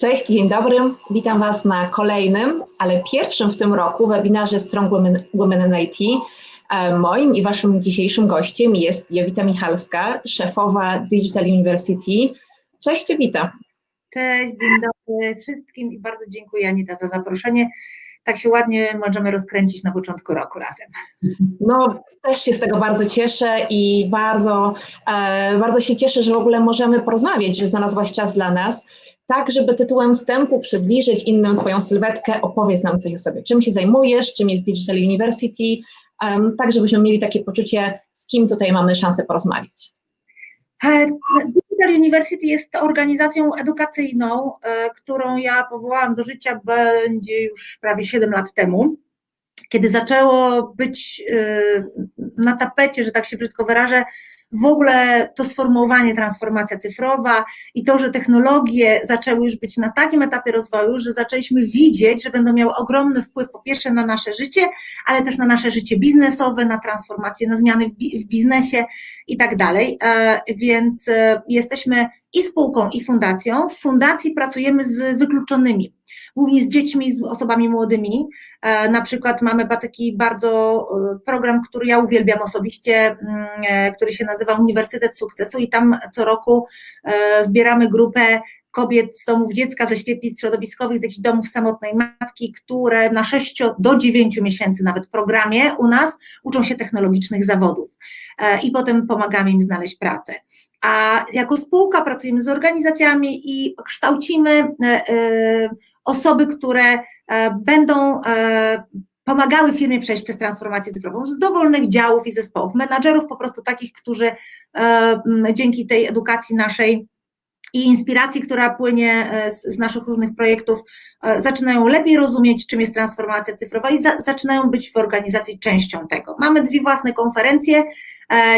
Cześć, dzień dobry. Witam Was na kolejnym, ale pierwszym w tym roku webinarze Strong Women, Women in IT. E, moim i Waszym dzisiejszym gościem jest Jowita Michalska, szefowa Digital University. Cześć Jowita. Cześć, dzień dobry wszystkim i bardzo dziękuję Anita za zaproszenie. Tak się ładnie możemy rozkręcić na początku roku razem. No, też się z tego bardzo cieszę i bardzo, e, bardzo się cieszę, że w ogóle możemy porozmawiać, że znalazłaś czas dla nas tak, żeby tytułem wstępu przybliżyć innym Twoją sylwetkę, opowiedz nam coś o sobie. Czym się zajmujesz, czym jest Digital University, um, tak żebyśmy mieli takie poczucie, z kim tutaj mamy szansę porozmawiać. E, Digital University jest organizacją edukacyjną, e, którą ja powołałam do życia będzie już prawie 7 lat temu, kiedy zaczęło być e, na tapecie, że tak się brzydko wyrażę, w ogóle to sformułowanie transformacja cyfrowa i to, że technologie zaczęły już być na takim etapie rozwoju, że zaczęliśmy widzieć, że będą miały ogromny wpływ po pierwsze na nasze życie, ale też na nasze życie biznesowe, na transformację, na zmiany w biznesie i tak dalej. E, więc e, jesteśmy i spółką, i fundacją. W fundacji pracujemy z wykluczonymi głównie z dziećmi, z osobami młodymi. E, na przykład mamy taki bardzo e, program, który ja uwielbiam osobiście, mm, e, który się nazywa Uniwersytet Sukcesu i tam co roku zbieramy grupę kobiet z domów dziecka, ze świetlic środowiskowych, z jakichś domów samotnej matki, które na 6 do 9 miesięcy nawet programie u nas uczą się technologicznych zawodów i potem pomagamy im znaleźć pracę. A jako spółka pracujemy z organizacjami i kształcimy osoby, które e, będą e, pomagały firmie przejść przez transformację cyfrową z dowolnych działów i zespołów, menadżerów po prostu takich, którzy e, dzięki tej edukacji naszej i inspiracji, która płynie z, naszych różnych projektów, zaczynają lepiej rozumieć, czym jest transformacja cyfrowa i za, zaczynają być w organizacji częścią tego. Mamy dwie własne konferencje.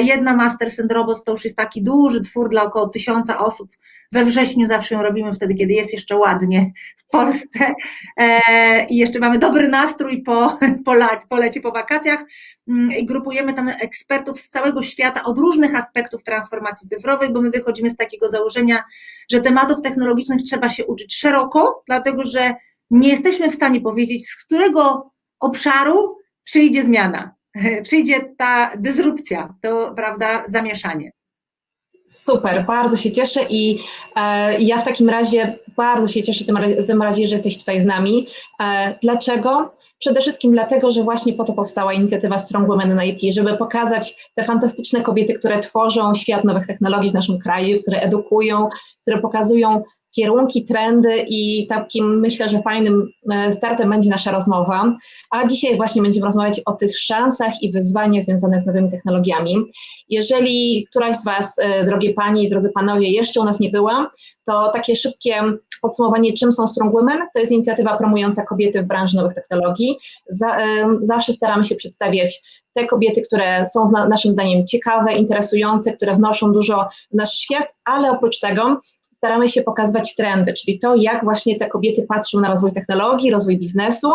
Jedna Masters and Robots to już jest taki duży twór dla około tysiąca osób, we wrześniu zawsze ją robimy wtedy, kiedy jest jeszcze ładnie w Polsce e, i jeszcze mamy dobry nastrój po, po, po lecie, po wakacjach. Mm, I grupujemy tam ekspertów z całego świata od różnych aspektów transformacji cyfrowej, bo my wychodzimy z takiego założenia, że tematów technologicznych trzeba się uczyć szeroko, dlatego że nie jesteśmy w stanie powiedzieć, z którego obszaru przyjdzie zmiana, przyjdzie ta dysrupcja, to prawda, zamieszanie. Super, bardzo się cieszę i e, ja w takim razie bardzo się cieszę tym, razie, że jesteś tutaj z nami. E, dlaczego? Przede wszystkim dlatego, że właśnie po to powstała inicjatywa Strong Women in IT, żeby pokazać te fantastyczne kobiety, które tworzą świat nowych technologii w naszym kraju, które edukują, które pokazują kierunki, trendy i takim myślę, że fajnym e, startem będzie nasza rozmowa. A dzisiaj właśnie będziemy rozmawiać o tych szansach i wyzwaniach związanych z nowymi technologiami. Jeżeli któraś z Was, e, drogie Panie i drodzy Panowie, jeszcze u nas nie była, to takie szybkie podsumowanie, czym są Strong Women, to jest inicjatywa promująca kobiety w branży nowych technologii. E, zawsze staramy się przedstawiać te kobiety, które są naszym zdaniem ciekawe, interesujące, które wnoszą dużo w nasz świat, ale oprócz tego staramy się pokazywać trendy, czyli to, jak właśnie te kobiety patrzą na rozwój technologii, rozwój biznesu,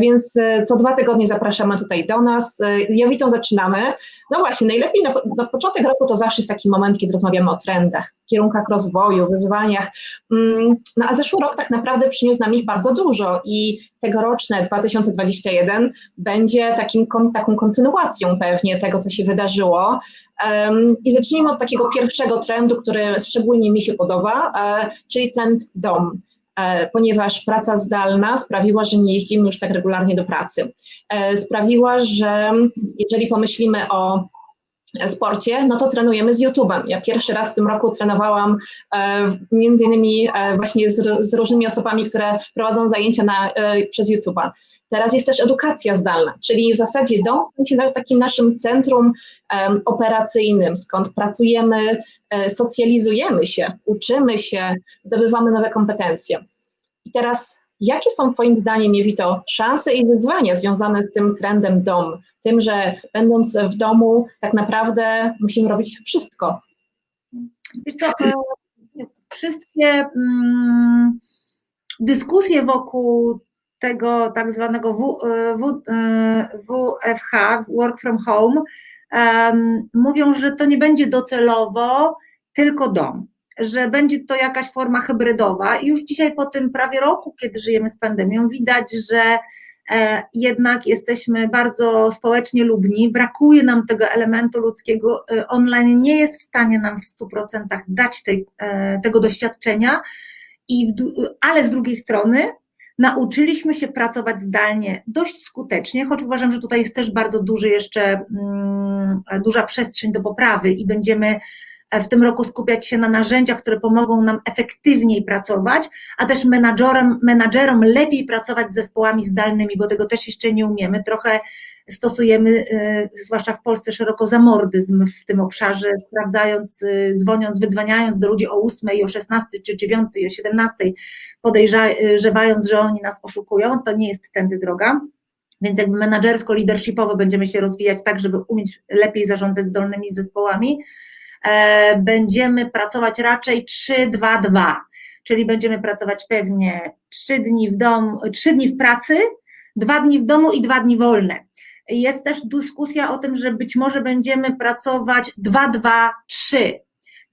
więc e, co dwa tygodnie zapraszamy tutaj do nas. Z e, Jowitą zaczynamy. No właśnie, najlepiej na, na, początek roku to zawsze jest taki moment, kiedy rozmawiamy o trendach, kierunkach rozwoju, wyzwaniach. Mm, no a zeszły rok tak naprawdę przyniósł nam ich bardzo dużo i tegoroczne 2021 będzie takim, taką kontynuacją pewnie tego, co się wydarzyło. I zacznijmy od takiego pierwszego trendu, który szczególnie mi się podoba, e, czyli trend dom. E, ponieważ praca zdalna sprawiła, że nie jeździmy już tak regularnie do pracy. E, sprawiła, że jeżeli pomyślimy o sporcie, no to trenujemy z YouTube'em. Ja pierwszy raz w tym roku trenowałam e, między innymi e, właśnie z, z, różnymi osobami, które prowadzą zajęcia na, e, przez YouTube'a. Teraz jest też edukacja zdalna, czyli w zasadzie dom stał się takim naszym centrum um, operacyjnym, skąd pracujemy, e, socjalizujemy się, uczymy się, zdobywamy nowe kompetencje. I teraz Jakie są Twoim zdaniem, Jewito, szanse i wyzwania związane z tym trendem dom? Tym, że będąc w domu, tak naprawdę musimy robić wszystko. Wiesz co, e, wszystkie mm, dyskusje wokół tego tak zwanego w, e, e, WFH, Work from Home, mówią, że to nie będzie docelowo tylko dom. Że będzie to jakaś forma hybrydowa. Już dzisiaj po tym prawie roku, kiedy żyjemy z pandemią, widać, że e, jednak jesteśmy bardzo społecznie lubni, brakuje nam tego elementu ludzkiego. E, online nie jest w stanie nam w 100% dać tej, e, tego doświadczenia, i, ale z drugiej strony nauczyliśmy się pracować zdalnie dość skutecznie, choć uważam, że tutaj jest też bardzo duży jeszcze, mm, duża przestrzeń do poprawy i będziemy w tym roku skupiać się na narzędziach, które pomogą nam efektywniej pracować, a też menadżerom, menadżerom lepiej pracować z zespołami zdalnymi, bo tego też jeszcze nie umiemy. Trochę stosujemy, y, zwłaszcza w Polsce, szeroko zamordyzm w tym obszarze, sprawdzając, y, dzwoniąc, wydzwaniając do ludzi o 8, o 16, czy 9, o 17, podejrzewając, że oni nas oszukują, to nie jest tędy droga. Więc jakby menadżersko-leadershipowo będziemy się rozwijać tak, żeby umieć lepiej zarządzać zdolnymi zespołami. E, będziemy pracować raczej 3-2-2, czyli będziemy pracować pewnie 3 dni w domu, 3 dni w pracy, 2 dni w domu i 2 dni wolne. Jest też dyskusja o tym, że być może będziemy pracować 2-2-3,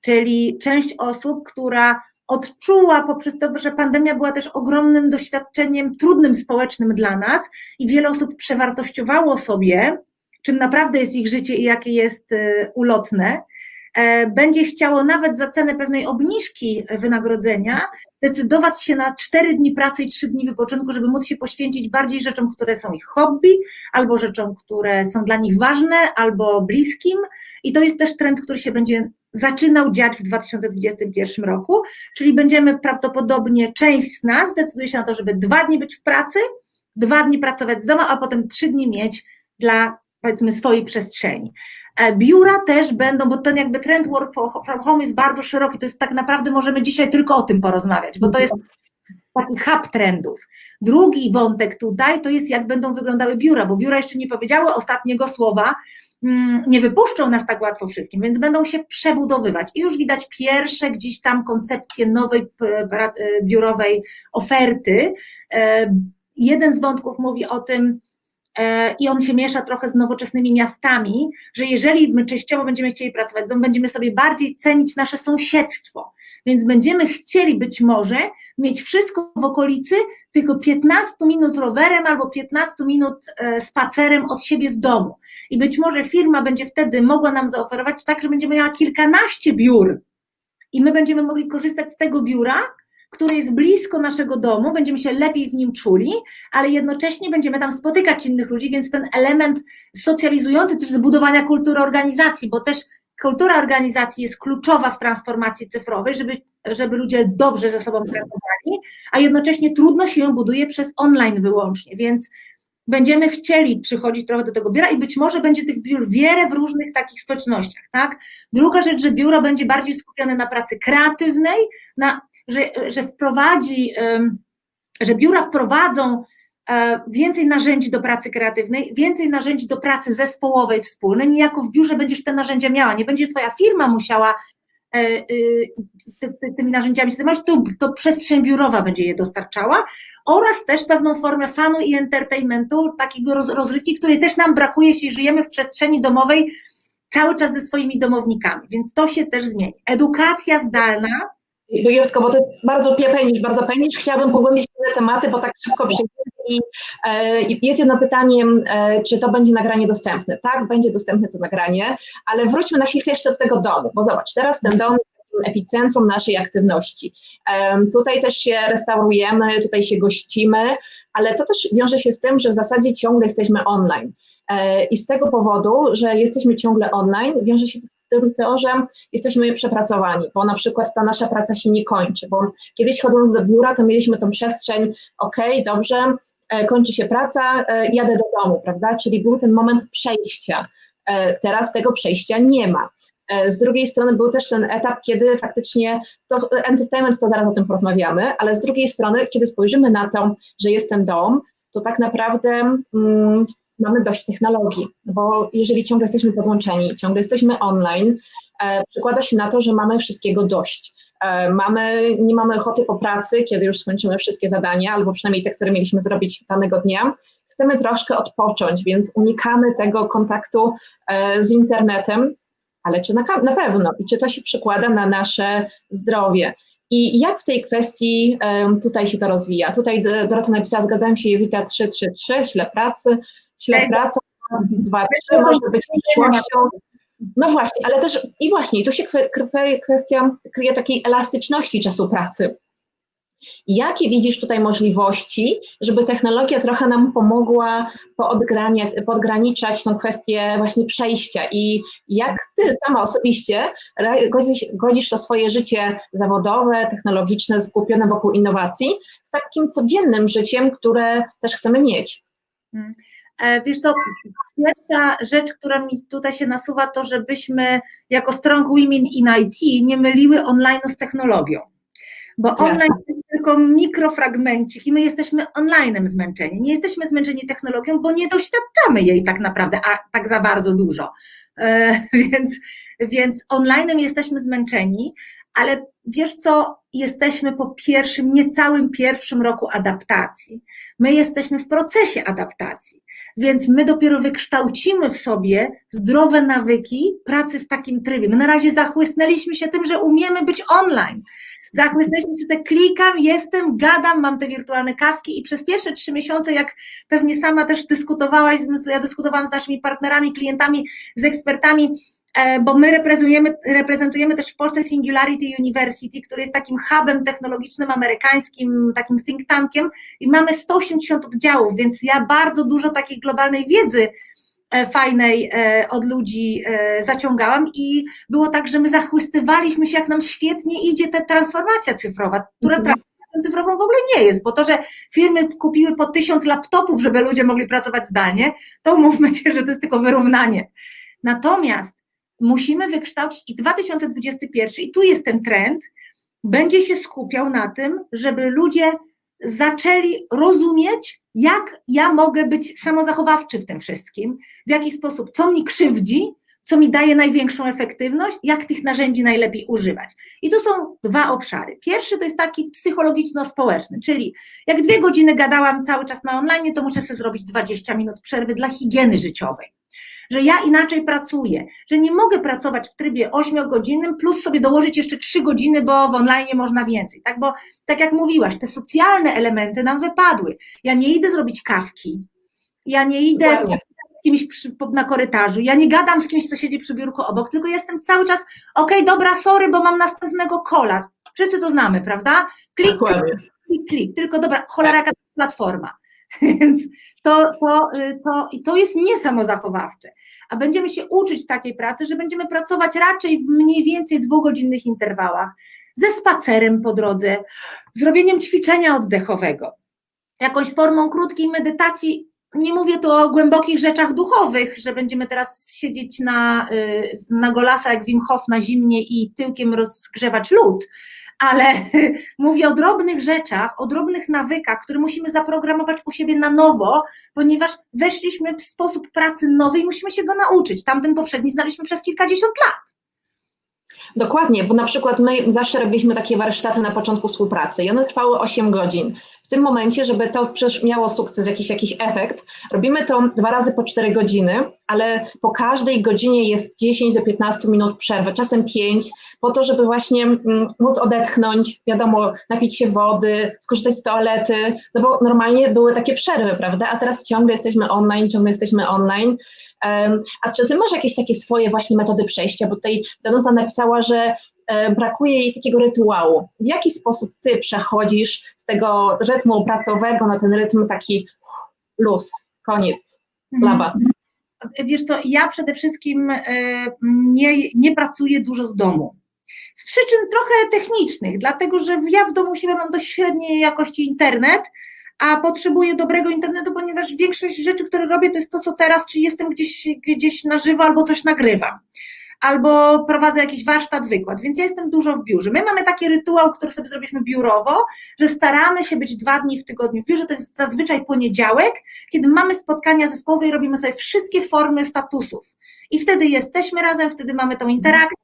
czyli część osób, która odczuła poprzez to, że pandemia była też ogromnym doświadczeniem trudnym społecznym dla nas i wiele osób przewartościowało sobie, czym naprawdę jest ich życie i jakie jest y, ulotne, będzie chciało nawet za cenę pewnej obniżki wynagrodzenia decydować się na 4 dni pracy i 3 dni wypoczynku, żeby móc się poświęcić bardziej rzeczom, które są ich hobby, albo rzeczom, które są dla nich ważne, albo bliskim. I to jest też trend, który się będzie zaczynał dziać w 2021 roku, czyli będziemy prawdopodobnie, część z nas decyduje się na to, żeby dwa dni być w pracy, dwa dni pracować z domu, a potem trzy dni mieć dla powiedzmy swojej przestrzeni. E, biura też będą, bo ten jakby trend work from home jest bardzo szeroki, to jest tak naprawdę możemy dzisiaj tylko o tym porozmawiać, bo to jest taki hub trendów. Drugi wątek tutaj to jest jak będą wyglądały biura, bo biura jeszcze nie powiedziały ostatniego słowa, mm, nie wypuszczą nas tak łatwo wszystkim, więc będą się przebudowywać i już widać pierwsze gdzieś tam koncepcje nowej e, biurowej oferty. E, jeden z wątków mówi o tym, E, i on się miesza trochę z nowoczesnymi miastami, że jeżeli my częściowo będziemy chcieli pracować, to będziemy sobie bardziej cenić nasze sąsiedztwo, więc będziemy chcieli być może mieć wszystko w okolicy, tylko 15 minut rowerem albo 15 minut e, spacerem od siebie z domu. I być może firma będzie wtedy mogła nam zaoferować tak, że będzie miała kilkanaście biur i my będziemy mogli korzystać z tego biura, który jest blisko naszego domu, będziemy się lepiej w nim czuli, ale jednocześnie będziemy tam spotykać innych ludzi, więc ten element socjalizujący też zbudowania kultury organizacji, bo też kultura organizacji jest kluczowa w transformacji cyfrowej, żeby, żeby ludzie dobrze ze sobą pracowali, a jednocześnie trudno się ją buduje przez online wyłącznie, więc będziemy chcieli przychodzić trochę do tego biura i być może będzie tych biur wiele w różnych takich społecznościach, tak? Druga rzecz, że biuro będzie bardziej skupione na pracy kreatywnej, na że, że wprowadzi, że biura wprowadzą e, więcej narzędzi do pracy kreatywnej, więcej narzędzi do pracy zespołowej, wspólnej, niejako w biurze będziesz te narzędzia miała, nie będzie twoja firma musiała e, e, tymi narzędziami się zajmować, to, to przestrzeń biurowa będzie je dostarczała oraz też pewną formę fanu i entertainmentu, takiego roz, rozrywki, której też nam brakuje, jeśli żyjemy w przestrzeni domowej cały czas ze swoimi domownikami, więc to się też zmieni. Edukacja zdalna bo Jutko, bo to jest bardzo penisz, bardzo penisz. Chciałabym pogłębić te tematy, bo tak szybko przejdziemy i e, jest jedno pytanie, e, czy to będzie nagranie dostępne. Tak, będzie dostępne to nagranie, ale wróćmy na chwilkę jeszcze do tego domu, bo zobacz, teraz ten dom epicentrum naszej aktywności. Tutaj też się restaurujemy, tutaj się gościmy, ale to też wiąże się z tym, że w zasadzie ciągle jesteśmy online. E, I z tego powodu, że jesteśmy ciągle online, wiąże się z tym to, że jesteśmy przepracowani, bo na przykład ta nasza praca się nie kończy, bo kiedyś chodząc do biura, to mieliśmy tą przestrzeń, ok, dobrze, e, kończy się praca, e, jadę do domu, prawda? Czyli był ten moment przejścia. Teraz tego przejścia nie ma. Z drugiej strony był też ten etap, kiedy faktycznie to entertainment, to zaraz o tym porozmawiamy, ale z drugiej strony, kiedy spojrzymy na to, że jest ten dom, to tak naprawdę mm, mamy dość technologii, bo jeżeli ciągle jesteśmy podłączeni, ciągle jesteśmy online, e, przekłada się na to, że mamy wszystkiego dość. E, mamy, nie mamy ochoty po pracy, kiedy już skończymy wszystkie zadania, albo przynajmniej te, które mieliśmy zrobić danego dnia. Chcemy troszkę odpocząć, więc unikamy tego kontaktu e, z internetem, ale czy na, na pewno i czy to się przekłada na nasze zdrowie? I jak w tej kwestii um, tutaj się to rozwija? Tutaj Dorota napisała, zgadzam się, Jowita 333, śle pracy, śle praca, 2, 3, może być przyszłością. No właśnie, ale też i właśnie, tu się kwestia kryje takiej elastyczności czasu pracy. Jakie widzisz tutaj możliwości, żeby technologia trochę nam pomogła podgraniczać tą kwestię właśnie przejścia i jak ty sama osobiście godzisz, godzisz to swoje życie zawodowe, technologiczne, skupione wokół innowacji z takim codziennym życiem, które też chcemy mieć? Hmm. E, wiesz co, pierwsza rzecz, która mi tutaj się nasuwa, to żebyśmy jako Strong Women in IT nie myliły online z technologią. Bo online jest tylko mikrofragmencik i my jesteśmy onlinem zmęczeni. Nie jesteśmy zmęczeni technologią, bo nie doświadczamy jej tak naprawdę, a tak za bardzo dużo. E, więc, więc onlinem jesteśmy zmęczeni, ale wiesz co, jesteśmy po pierwszym, niecałym pierwszym roku adaptacji. My jesteśmy w procesie adaptacji, więc my dopiero wykształcimy w sobie zdrowe nawyki pracy w takim trybie. My na razie zachłysnęliśmy się tym, że umiemy być online. Zachłysnęliśmy się, że klikam, jestem, gadam, mam te wirtualne kawki i przez pierwsze trzy miesiące, jak pewnie sama też dyskutowałaś, ja dyskutowałam z naszymi partnerami, klientami, z ekspertami, bo my reprezentujemy, reprezentujemy też w Polsce Singularity University, który jest takim hubem technologicznym amerykańskim, takim think tankiem i mamy 180 oddziałów, więc ja bardzo dużo takiej globalnej wiedzy e, fajnej e, od ludzi zaciągałam i było tak, że my zachłystywaliśmy się, jak nam świetnie idzie ta transformacja cyfrowa, która mhm. cyfrową w ogóle nie jest, bo to, że firmy kupiły po tysiąc laptopów, żeby ludzie mogli pracować zdalnie, to mówmy się, że to jest tylko wyrównanie. Natomiast musimy wykształcić i 2021, i tu jest ten trend, będzie się skupiał na tym, żeby ludzie zaczęli rozumieć, jak ja mogę być samozachowawczy w tym wszystkim, w jaki sposób, co mi krzywdzi, co mi daje największą efektywność, jak tych narzędzi najlepiej używać. I tu są dwa obszary. Pierwszy to jest taki psychologiczno-społeczny, czyli jak dwie godziny gadałam cały czas na online, to muszę sobie zrobić 20 minut przerwy dla higieny życiowej że ja inaczej pracuję, że nie mogę pracować w trybie 8-godzinnym, plus sobie dołożyć jeszcze 3 godziny, bo w online można więcej, tak? Bo tak jak mówiłaś, te socjalne elementy nam wypadły. Ja nie idę zrobić kawki, ja nie idę Dokładnie. z kimś przy, na korytarzu, ja nie gadam z kimś, kto siedzi przy biurku obok, tylko jestem cały czas, okej, okay, dobra, sorry, bo mam następnego kola. Wszyscy to znamy, prawda? Klik, klik, klik, tylko dobra, cholera, platforma. Więc to, to, y, to, i to jest niesamozachowawcze. A będziemy się uczyć takiej pracy, że będziemy pracować raczej w mniej więcej dwugodzinnych interwałach, ze spacerem po drodze, zrobieniem ćwiczenia oddechowego, jakąś formą krótkiej medytacji. Nie mówię tu o głębokich rzeczach duchowych, że będziemy teraz siedzieć na, y, na golasa jak Wim Hof na zimnie i tyłkiem rozgrzewać lód, ale mówię o drobnych rzeczach, o drobnych nawykach, które musimy zaprogramować u siebie na nowo, ponieważ weszliśmy w sposób pracy nowy i musimy się go nauczyć. Tamten poprzedni znaliśmy przez kilkadziesiąt lat. Dokładnie, bo na przykład my zawsze robiliśmy takie warsztaty na początku współpracy i one trwały 8 godzin. W tym momencie, żeby to miało sukces, jakiś, jakiś efekt, robimy to dwa razy po 4 godziny, ale po każdej godzinie jest 10 do 15 minut przerwy, czasem 5, po to, żeby właśnie mm, móc odetchnąć, wiadomo, napić się wody, skorzystać z toalety, no bo normalnie były takie przerwy, prawda? A teraz ciągle jesteśmy online, ciągle jesteśmy online. A czy ty masz jakieś takie swoje właśnie metody przejścia? Bo tutaj Danuta napisała, że brakuje jej takiego rytuału. W jaki sposób ty przechodzisz z tego rytmu pracowego na ten rytm taki luz, koniec, laba? Mhm. Wiesz co, ja przede wszystkim e, nie, nie pracuję dużo z domu. Z przyczyn trochę technicznych, dlatego że ja w domu siebie mam dość średniej jakości internet, a potrzebuję dobrego internetu, ponieważ większość rzeczy, które robię, to jest to, co teraz, czyli jestem gdzieś, gdzieś na żywo albo coś nagrywam albo prowadzę jakiś warsztat, wykład, więc ja jestem dużo w biurze. My mamy taki rytuał, który sobie zrobiliśmy biurowo, że staramy się być dwa dni w tygodniu w biurze, to jest zazwyczaj poniedziałek, kiedy mamy spotkania zespołowe i robimy sobie wszystkie formy statusów. I wtedy jesteśmy razem, wtedy mamy tą interakcję.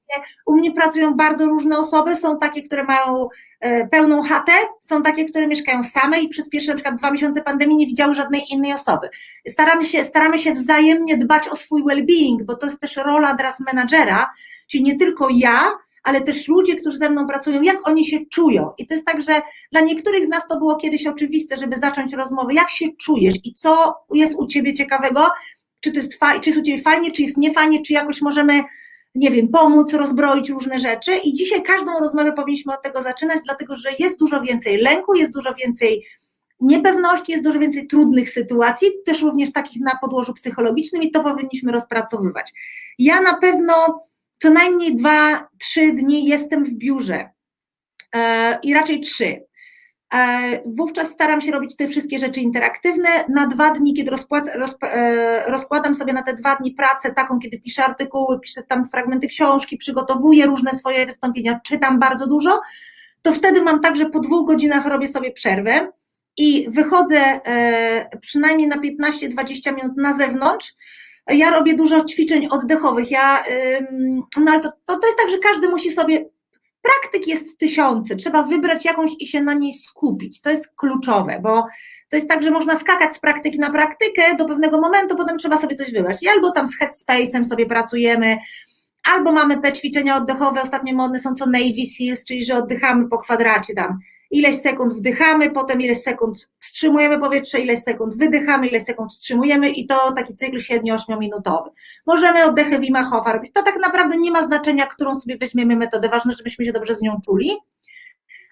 U mnie pracują bardzo różne osoby, są takie, które mają e, pełną chatę, są takie, które mieszkają same i przez pierwsze na przykład dwa miesiące pandemii nie widziały żadnej innej osoby. Staramy się, staramy się wzajemnie dbać o swój well-being, bo to jest też rola teraz menadżera, czyli nie tylko ja, ale też ludzie, którzy ze mną pracują, jak oni się czują. I to jest tak, że dla niektórych z nas to było kiedyś oczywiste, żeby zacząć rozmowę, jak się czujesz i co jest u ciebie ciekawego, czy to jest, czy jest u ciebie fajnie, czy jest niefajnie, czy jakoś możemy, nie wiem, pomóc, rozbroić różne rzeczy. I dzisiaj każdą rozmowę powinniśmy od tego zaczynać, dlatego że jest dużo więcej lęku, jest dużo więcej niepewności, jest dużo więcej trudnych sytuacji, też również takich na podłożu psychologicznym i to powinniśmy rozpracowywać. Ja na pewno co najmniej dwa, trzy dni jestem w biurze e, i raczej trzy. E, wówczas staram się robić te wszystkie rzeczy interaktywne. Na dwa dni, kiedy e, rozkładam sobie na te dwa dni pracę, taką, kiedy piszę artykuły, piszę tam fragmenty książki, przygotowuję różne swoje wystąpienia, czytam bardzo dużo, to wtedy mam tak, że po dwóch godzinach robię sobie przerwę i wychodzę przynajmniej na 15-20 minut na zewnątrz ja robię dużo ćwiczeń oddechowych. Ja, no ale to, to, to jest tak, że każdy musi sobie. Praktyk jest tysiące, trzeba wybrać jakąś i się na niej skupić. To jest kluczowe, bo to jest tak, że można skakać z praktyki na praktykę do pewnego momentu, potem trzeba sobie coś wybrać. I albo tam z headspace'em sobie pracujemy, albo mamy te ćwiczenia oddechowe, ostatnio modne są co Navy Seals, czyli że oddychamy po kwadracie tam ileś sekund wdychamy, potem ileś sekund wstrzymujemy powietrze, ileś sekund wydychamy, ileś sekund wstrzymujemy i to taki cykl 7-8 minutowy. Możemy oddechy Wima robić. To tak naprawdę nie ma znaczenia, którą sobie weźmiemy metodę, ważne, żebyśmy się dobrze z nią czuli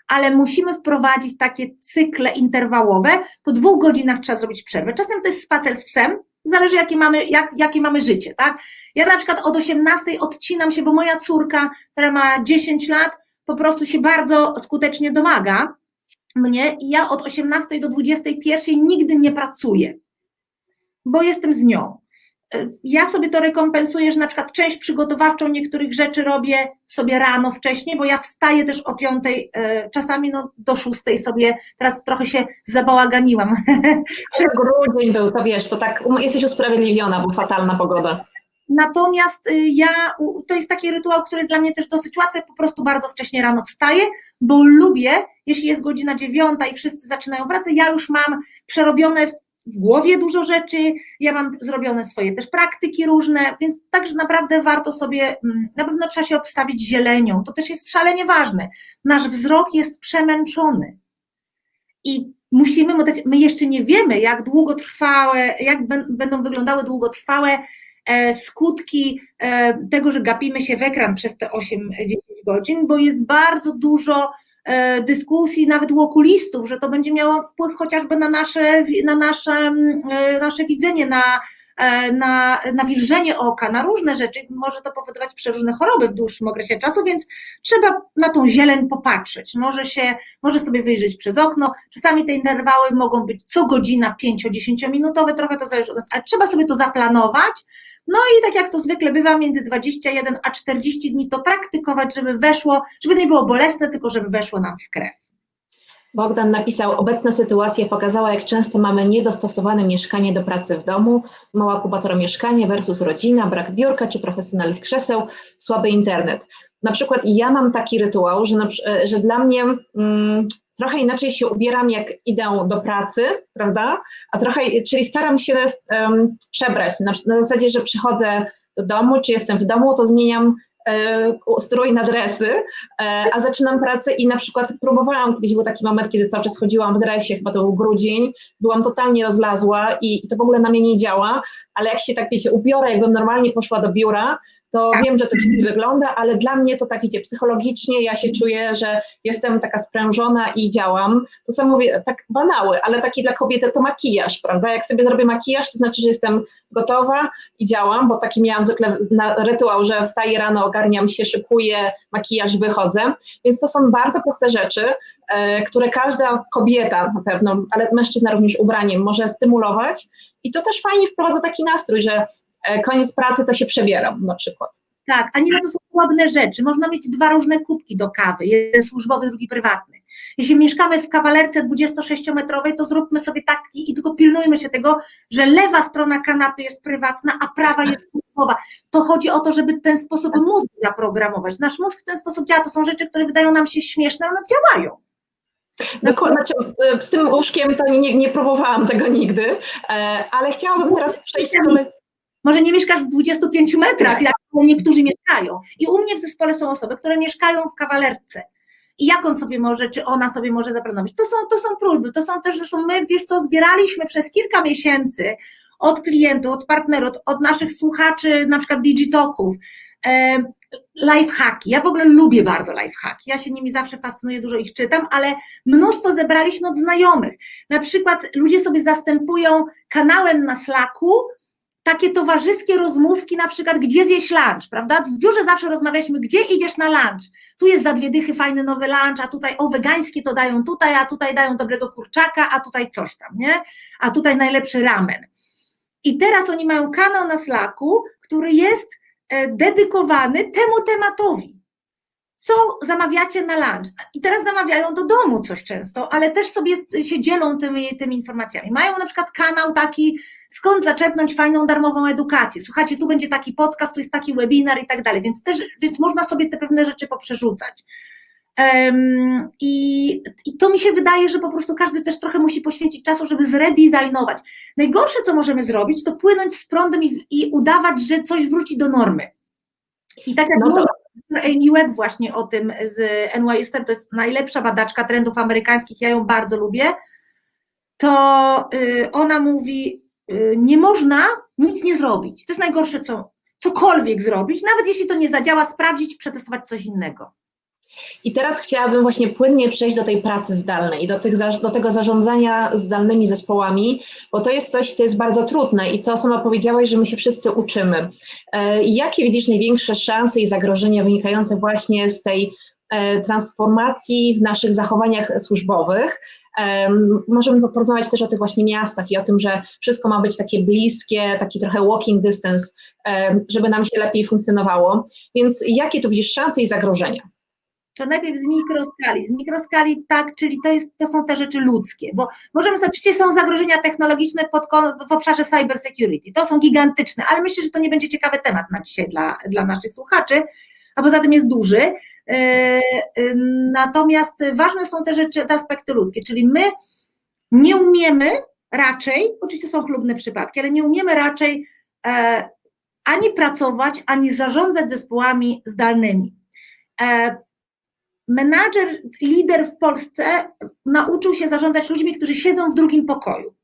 ale musimy wprowadzić takie cykle interwałowe. Po dwóch godzinach trzeba zrobić przerwę. Czasem to jest spacer z psem, zależy jakie mamy, jak, jakie mamy życie, tak? Ja na przykład od 18 odcinam się, bo moja córka, która ma 10 lat, po prostu się bardzo skutecznie domaga mnie i ja od 18 do 21 nigdy nie pracuję, bo jestem z nią. Ja sobie to rekompensuję, że na przykład część przygotowawczą niektórych rzeczy robię sobie rano wcześniej, bo ja wstaję też o 5, e, czasami no do 6 sobie, teraz trochę się zabałaganiłam. Grudzień był, to wiesz, to tak um, jesteś usprawiedliwiona, bo fatalna pogoda. Natomiast y, ja, to jest taki rytuał, który jest dla mnie też dosyć łatwy, po prostu bardzo wcześnie rano wstaję, bo lubię, jeśli jest godzina dziewiąta i wszyscy zaczynają pracę, ja już mam przerobione w głowie dużo rzeczy, ja mam zrobione swoje też praktyki różne, więc także naprawdę warto sobie, mm, na pewno trzeba się obstawić zielenią, to też jest szalenie ważne. Nasz wzrok jest przemęczony i musimy, my jeszcze nie wiemy, jak długotrwałe, jak będą wyglądały długotrwałe skutki e, tego, że gapimy się w ekran przez te 8-10 godzin, bo jest bardzo dużo e, dyskusji, nawet u okulistów, że to będzie miało wpływ chociażby na nasze, na nasze, nasze widzenie, na, na nawilżenie oka, na różne rzeczy. Może to powodować przeróżne choroby w dłuższym okresie czasu, więc trzeba na tą zieleń popatrzeć. Może się, może sobie wyjrzeć przez okno. Czasami te interwały mogą być co godzina 5-10 minutowe, trochę to zależy od nas, ale trzeba sobie to zaplanować, no i tak jak to zwykle bywa, między 21 a 40 dni to praktykować, żeby weszło, żeby to nie było bolesne, tylko żeby weszło nam w krew. Bogdan napisał, obecna sytuacja pokazała, jak często mamy niedostosowane mieszkanie do pracy w domu, mała kubatora mieszkanie versus rodzina, brak biurka czy profesjonalnych krzeseł, słaby internet. Na przykład ja mam taki rytuał, że, na, że dla mnie mm, trochę inaczej się ubieram, jak idę do pracy, prawda? A trochę, czyli staram się um, przebrać. Na, na, zasadzie, że przychodzę do domu, czy jestem w domu, to zmieniam e, strój na dresy, e, a zaczynam pracę i na przykład próbowałam, kiedyś był taki moment, kiedy cały czas chodziłam w dresie, chyba to był grudzień, byłam totalnie rozlazła i, i to w ogóle na mnie nie działa, ale jak się tak wiecie, ubiorę, jakbym normalnie poszła do biura, to tak. wiem, że to dziwnie wygląda, ale dla mnie to tak idzie psychologicznie, ja się czuję, że jestem taka sprężona i działam. To samo mówię, tak banały, ale taki dla kobiety to makijaż, prawda? Jak sobie zrobię makijaż, to znaczy, że jestem gotowa i działam, bo taki miałam zwykle na rytuał, że wstaję rano, ogarniam się, szykuję makijaż, wychodzę. Więc to są bardzo proste rzeczy, e, które każda kobieta na pewno, ale mężczyzna również ubraniem może stymulować. I to też fajnie wprowadza taki nastrój, że koniec pracy, to się przebieram na przykład. Tak, a nie na to są ładne rzeczy. Można mieć dwa różne kubki do kawy, jeden służbowy, drugi prywatny. Jeśli mieszkamy w kawalerce 26-metrowej, to zróbmy sobie tak i, tylko pilnujmy się tego, że lewa strona kanapy jest prywatna, a prawa jest służbowa. To chodzi o to, żeby ten sposób mózg zaprogramować. Nasz mózg w ten sposób działa. To są rzeczy, które wydają nam się śmieszne, ale one działają. Dokładnie, znaczy, z tym łóżkiem to nie, nie próbowałam tego nigdy, e, ale chciałabym teraz przejść z kolei. Może nie mieszkasz w 25 metrach, jak niektórzy mieszkają. I u mnie w zespole są osoby, które mieszkają w kawalerce. I jak on sobie może, czy ona sobie może zaplanować? To są, to są próby, to są też, zresztą my, wiesz co, zbieraliśmy przez kilka miesięcy od klientów, od partnerów, od, od naszych słuchaczy, na przykład Digitoków, e, lifehacki. Ja w ogóle lubię bardzo lifehacki. Ja się nimi zawsze fascynuję, dużo ich czytam, ale mnóstwo zebraliśmy od znajomych. Na przykład ludzie sobie zastępują kanałem na Slacku takie towarzyskie rozmówki, na przykład gdzie zjeść lunch, prawda? W biurze zawsze rozmawialiśmy, gdzie idziesz na lunch. Tu jest za dwie dychy fajny nowy lunch, a tutaj o wegańskie to dają tutaj, a tutaj dają dobrego kurczaka, a tutaj coś tam, nie? A tutaj najlepszy ramen. I teraz oni mają kanał na Slacku, który jest e, dedykowany temu tematowi co zamawiacie na lunch. I teraz zamawiają do domu coś często, ale też sobie się dzielą tymi, tymi informacjami. Mają na przykład kanał taki, skąd zaczerpnąć fajną darmową edukację. Słuchajcie, tu będzie taki podcast, tu jest taki webinar i tak dalej, więc też, więc można sobie te pewne rzeczy poprzerzucać. Um, i, I to mi się wydaje, że po prostu każdy też trochę musi poświęcić czasu, żeby zredesignować. Najgorsze, co możemy zrobić, to płynąć z prądem i, i udawać, że coś wróci do normy. I tak jak no to... Amy Webb właśnie o tym z NYU to jest najlepsza badaczka trendów amerykańskich, ja ją bardzo lubię, to y, ona mówi, y, nie można nic nie zrobić. To jest najgorsze, co cokolwiek zrobić, nawet jeśli to nie zadziała, sprawdzić, przetestować coś innego. I teraz chciałabym właśnie płynnie przejść do tej pracy zdalnej, do, tych, do tego zarządzania zdalnymi zespołami, bo to jest coś, co jest bardzo trudne i co sama powiedziałaś, że my się wszyscy uczymy. E, jakie widzisz największe szanse i zagrożenia wynikające właśnie z tej e, transformacji w naszych zachowaniach służbowych? E, możemy porozmawiać też o tych właśnie miastach i o tym, że wszystko ma być takie bliskie, taki trochę walking distance, żeby nam się lepiej funkcjonowało. Więc jakie tu widzisz szanse i zagrożenia? To najpierw z mikroskali. Z mikroskali tak, czyli to, jest, to są te rzeczy ludzkie, bo możemy sobie, przecież są zagrożenia technologiczne pod, w obszarze cyber security, to są gigantyczne, ale myślę, że to nie będzie ciekawy temat na dzisiaj dla, dla naszych słuchaczy, a poza tym jest duży. E, e, natomiast ważne są te rzeczy, te aspekty ludzkie, czyli my nie umiemy raczej, oczywiście są chlubne przypadki, ale nie umiemy raczej e, ani pracować, ani zarządzać zespołami zdalnymi menadżer, lider w Polsce nauczył się zarządzać ludźmi, którzy siedzą w drugim pokoju.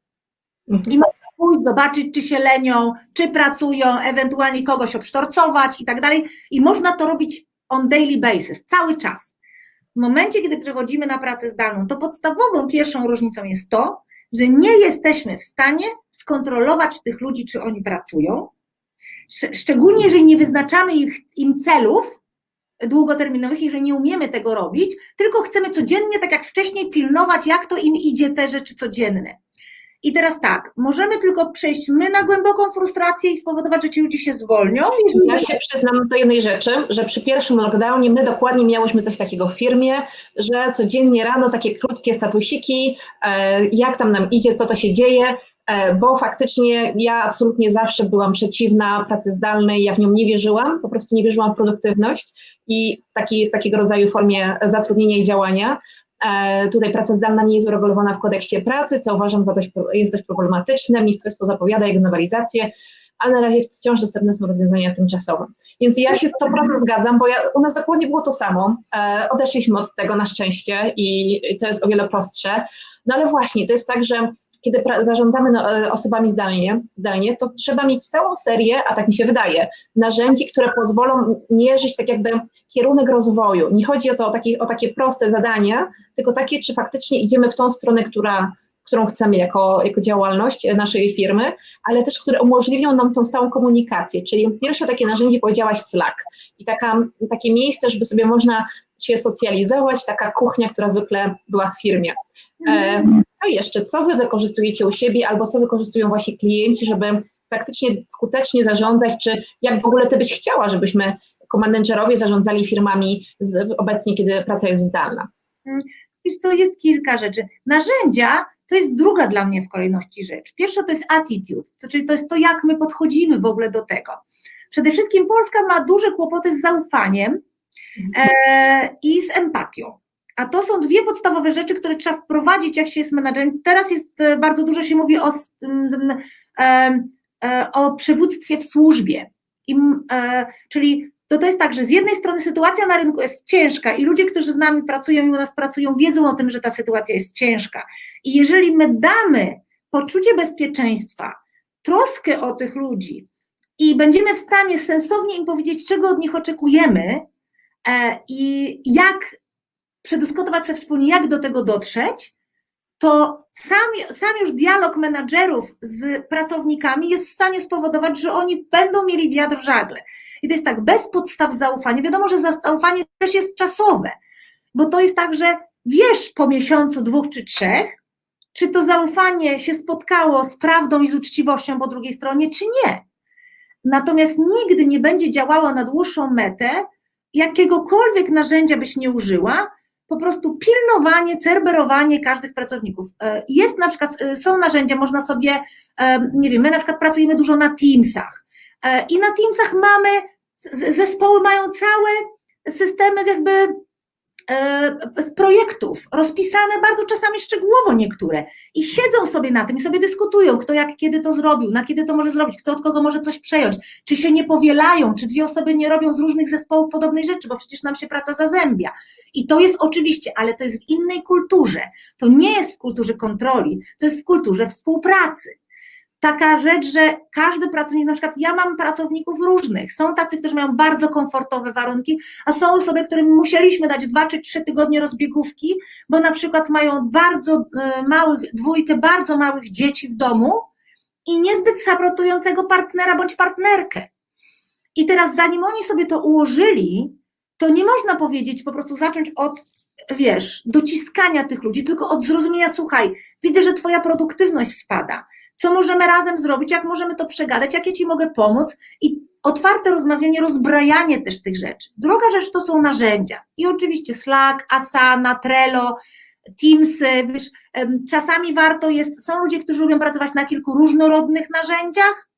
Mhm. I można pójść, zobaczyć, czy się lenią, czy pracują, ewentualnie kogoś obsztorcować i tak dalej. I można to robić on daily basis, cały czas. W momencie, kiedy przechodzimy na pracę zdalną, to podstawową pierwszą różnicą jest to, że nie jesteśmy w stanie skontrolować tych ludzi, czy oni pracują. Szczególnie, jeżeli nie wyznaczamy ich, im celów, długoterminowych i że nie umiemy tego robić, tylko chcemy codziennie, tak jak wcześniej, pilnować, jak to im idzie te rzeczy codzienne. I teraz tak, możemy tylko przejść my na głęboką frustrację i spowodować, że ci ludzie się zwolnią. Ja się przyznam do jednej rzeczy, że przy pierwszym lockdownie my dokładnie miałyśmy coś takiego w firmie, że codziennie rano takie krótkie statusiki, e, jak tam nam idzie, co to się dzieje, bo faktycznie ja absolutnie zawsze byłam przeciwna pracy zdalnej, ja w nią nie wierzyłam, po prostu nie wierzyłam w produktywność i taki, w takiego rodzaju formie zatrudnienia i działania. E, tutaj praca zdalna nie jest uregulowana w kodeksie pracy, co uważam za dość, jest dość problematyczne. Ministerstwo zapowiada jego nowelizację, a na razie wciąż dostępne są rozwiązania tymczasowe. Więc ja się 100% zgadzam, bo ja, u nas dokładnie było to samo. E, odeszliśmy od tego na szczęście i to jest o wiele prostsze. No ale właśnie, to jest tak, że kiedy zarządzamy no, e, osobami zdalnie, zdalnie, to trzeba mieć całą serię, a tak mi się wydaje, narzędzi, które pozwolą mierzyć tak jakby kierunek rozwoju. Nie chodzi o to o takie, o takie proste zadania, tylko takie, czy faktycznie idziemy w tą stronę, która, którą chcemy jako, jako działalność naszej firmy, ale też które umożliwią nam tą stałą komunikację. Czyli pierwsze takie narzędzie powiedziałaś Slack i taka, takie miejsce, żeby sobie można się socjalizować, taka kuchnia, która zwykle była w firmie. E, co jeszcze, co wy wykorzystujecie u siebie albo co wykorzystują wasi klienci, żeby faktycznie skutecznie zarządzać, czy jak w ogóle ty byś chciała, żebyśmy jako menedżerowie zarządzali firmami z, obecnie, kiedy praca jest zdalna? Wiesz co, jest kilka rzeczy. Narzędzia to jest druga dla mnie w kolejności rzecz. Pierwsza to jest attitude, to, czyli to jest to, jak my podchodzimy w ogóle do tego. Przede wszystkim Polska ma duże kłopoty z zaufaniem e, i z empatią. A to są dwie podstawowe rzeczy, które trzeba wprowadzić, jak się jest menadżerem. Teraz jest e, bardzo dużo się mówi o, e, o przywództwie w służbie. I, czyli to, to jest tak, że z jednej strony sytuacja na rynku jest ciężka i ludzie, którzy z nami pracują i u nas pracują, wiedzą o tym, że ta sytuacja jest ciężka. I jeżeli my damy poczucie bezpieczeństwa, troskę o tych ludzi i będziemy w stanie sensownie im powiedzieć, czego od nich oczekujemy e, i jak przedyskutować sobie wspólnie, jak do tego dotrzeć, to sam, sam już dialog menadżerów z pracownikami jest w stanie spowodować, że oni będą mieli wiatr w żagle. I to jest tak, bez podstaw zaufania. Wiadomo, że zaufanie też jest czasowe, bo to jest tak, że wiesz po miesiącu, dwóch czy trzech, czy to zaufanie się spotkało z prawdą i z uczciwością po drugiej stronie, czy nie. Natomiast nigdy nie będzie działało na dłuższą metę, jakiegokolwiek narzędzia byś nie użyła, po prostu pilnowanie, cerberowanie każdych pracowników. E, jest na przykład, e, są narzędzia, można sobie, e, nie wiem, my na przykład pracujemy dużo na Teamsach i na Teamsach mamy, zespoły mają całe systemy jakby z projektów, rozpisane bardzo czasami szczegółowo niektóre i siedzą sobie na tym i sobie dyskutują, kto jak kiedy to zrobił, na kiedy to może zrobić, kto od kogo może coś przejąć, czy się nie powielają, czy dwie osoby nie robią z różnych zespołów podobnej rzeczy, bo przecież nam się praca zazębia. I to jest oczywiście, ale to jest w innej kulturze. To nie jest w kulturze kontroli, to jest w kulturze współpracy taka rzecz, że każdy pracownik, na przykład ja mam pracowników różnych, są tacy, którzy mają bardzo komfortowe warunki, a są osoby, którym musieliśmy dać dwa czy trzy tygodnie rozbiegówki, bo na przykład mają bardzo e, małych, dwójkę bardzo małych dzieci w domu i niezbyt saprotującego partnera bądź partnerkę. I teraz zanim oni sobie to ułożyli, to nie można powiedzieć, po prostu zacząć od wiesz, dociskania tych ludzi, tylko od zrozumienia, słuchaj, widzę, że twoja produktywność spada, co możemy razem zrobić, jak możemy to przegadać, jak ja Ci mogę pomóc? I otwarte rozmawianie, rozbrajanie też tych rzeczy. Druga rzecz to są narzędzia. I oczywiście Slack, Asana, Trello, Teamsy, wiesz, czasami warto jest, są ludzie, którzy lubią pracować na kilku różnorodnych narzędziach,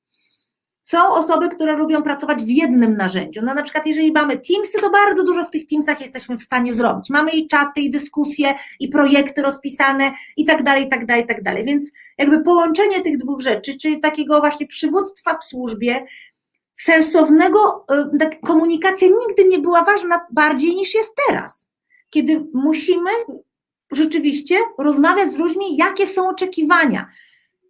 są osoby, które lubią pracować w jednym narzędziu. No na przykład jeżeli mamy Teamsy, to bardzo dużo w tych Teamsach jesteśmy w stanie zrobić. Mamy i czaty, i dyskusje, i projekty rozpisane i tak dalej, i tak dalej, i tak dalej. Więc jakby połączenie tych dwóch rzeczy, czyli takiego właśnie przywództwa w służbie, sensownego, y, tak, komunikacja nigdy nie była ważna bardziej niż jest teraz, kiedy musimy rzeczywiście rozmawiać z ludźmi, jakie są oczekiwania,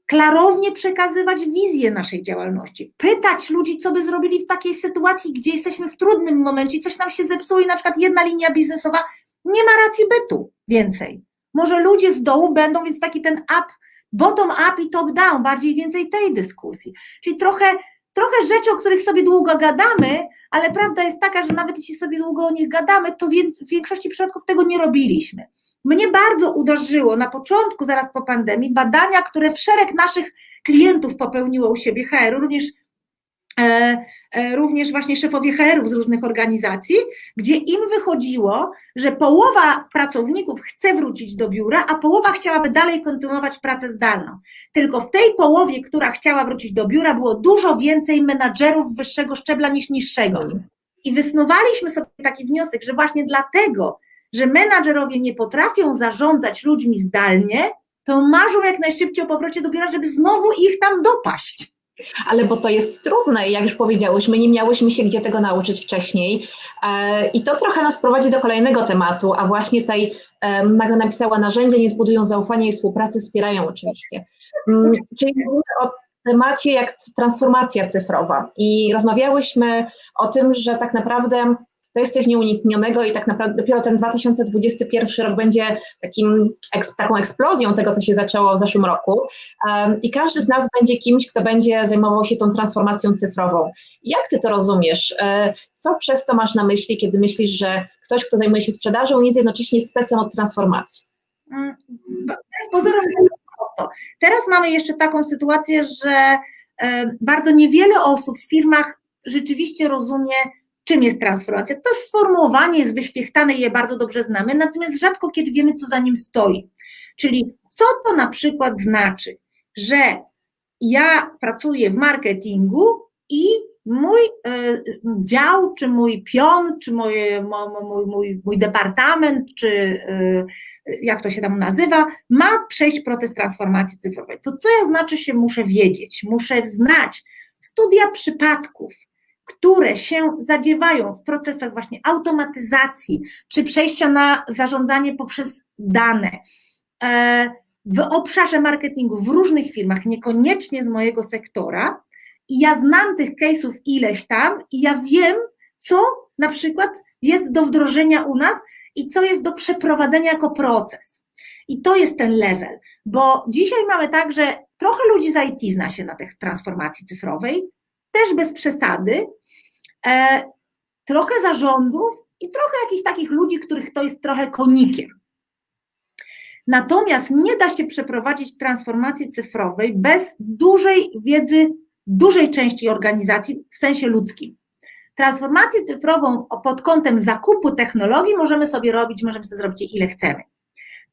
klarownie przekazywać wizję naszej działalności, pytać ludzi, co by zrobili w takiej sytuacji, gdzie jesteśmy w trudnym momencie, coś nam się zepsuło i na przykład jedna linia biznesowa nie ma racji bytu więcej. Może ludzie z dołu będą, więc taki ten up, bottom up i top down, bardziej więcej tej dyskusji. Czyli trochę, trochę rzeczy, o których sobie długo gadamy, ale prawda jest taka, że nawet jeśli sobie długo o nich gadamy, to w większości przypadków tego nie robiliśmy. Mnie bardzo uderzyło na początku, zaraz po pandemii, badania, które szereg naszych klientów popełniło u siebie HR, również, również właśnie szefowie HR-ów z różnych organizacji, gdzie im wychodziło, że połowa pracowników chce wrócić do biura, a połowa chciałaby dalej kontynuować pracę zdalną. Tylko w tej połowie, która chciała wrócić do biura, było dużo więcej menadżerów wyższego szczebla niż niższego. I wysnuwaliśmy sobie taki wniosek, że właśnie dlatego że menadżerowie nie potrafią zarządzać ludźmi zdalnie, to marzą jak najszybciej o powrocie do biura, żeby znowu ich tam dopaść. Ale bo to jest trudne, jak już powiedziałyśmy, nie miałyśmy się gdzie tego nauczyć wcześniej. E, I to trochę nas prowadzi do kolejnego tematu, a właśnie tej e, Magda napisała, narzędzia nie zbudują zaufania i współpracy wspierają oczywiście. Mm, czyli mówimy o temacie jak transformacja cyfrowa i rozmawiałyśmy o tym, że tak naprawdę to jest coś nieuniknionego i tak naprawdę dopiero ten 2021 rok będzie takim, taką eksplozją tego, co się zaczęło w zeszłym roku i każdy z nas będzie kimś, kto będzie zajmował się tą transformacją cyfrową. Jak ty to rozumiesz? E, co przez to masz na myśli, kiedy myślisz, że ktoś, kto zajmuje się sprzedażą jest jednocześnie specem od transformacji? Mm, pozorom. Teraz mamy jeszcze taką sytuację, że e, bardzo niewiele osób w firmach rzeczywiście rozumie czym jest transformacja. To sformułowanie jest wyświechtane i je bardzo dobrze znamy, natomiast rzadko kiedy wiemy, co za nim stoi. Czyli co to na przykład znaczy, że ja pracuję w marketingu i mój y, dział, czy mój pion, czy moje, mój, mój, mój departament, czy y, jak to się tam nazywa, ma przejść proces transformacji cyfrowej. To co ja znaczy się muszę wiedzieć? Muszę znać studia przypadków, które się zadziewają w procesach właśnie automatyzacji, czy przejścia na zarządzanie poprzez dane. E, w obszarze marketingu w różnych firmach, niekoniecznie z mojego sektora, i ja znam tych case'ów ileś tam, i ja wiem, co na przykład jest do wdrożenia u nas i co jest do przeprowadzenia jako proces. I to jest ten level, bo dzisiaj mamy tak, że trochę ludzi z IT zna się na tej transformacji cyfrowej, też bez przesady, e, trochę zarządów i trochę jakichś takich ludzi, których to jest trochę konikiem. Natomiast nie da się przeprowadzić transformacji cyfrowej bez dużej wiedzy dużej części organizacji w sensie ludzkim. Transformację cyfrową pod kątem zakupu technologii możemy sobie robić, możemy sobie zrobić ile chcemy.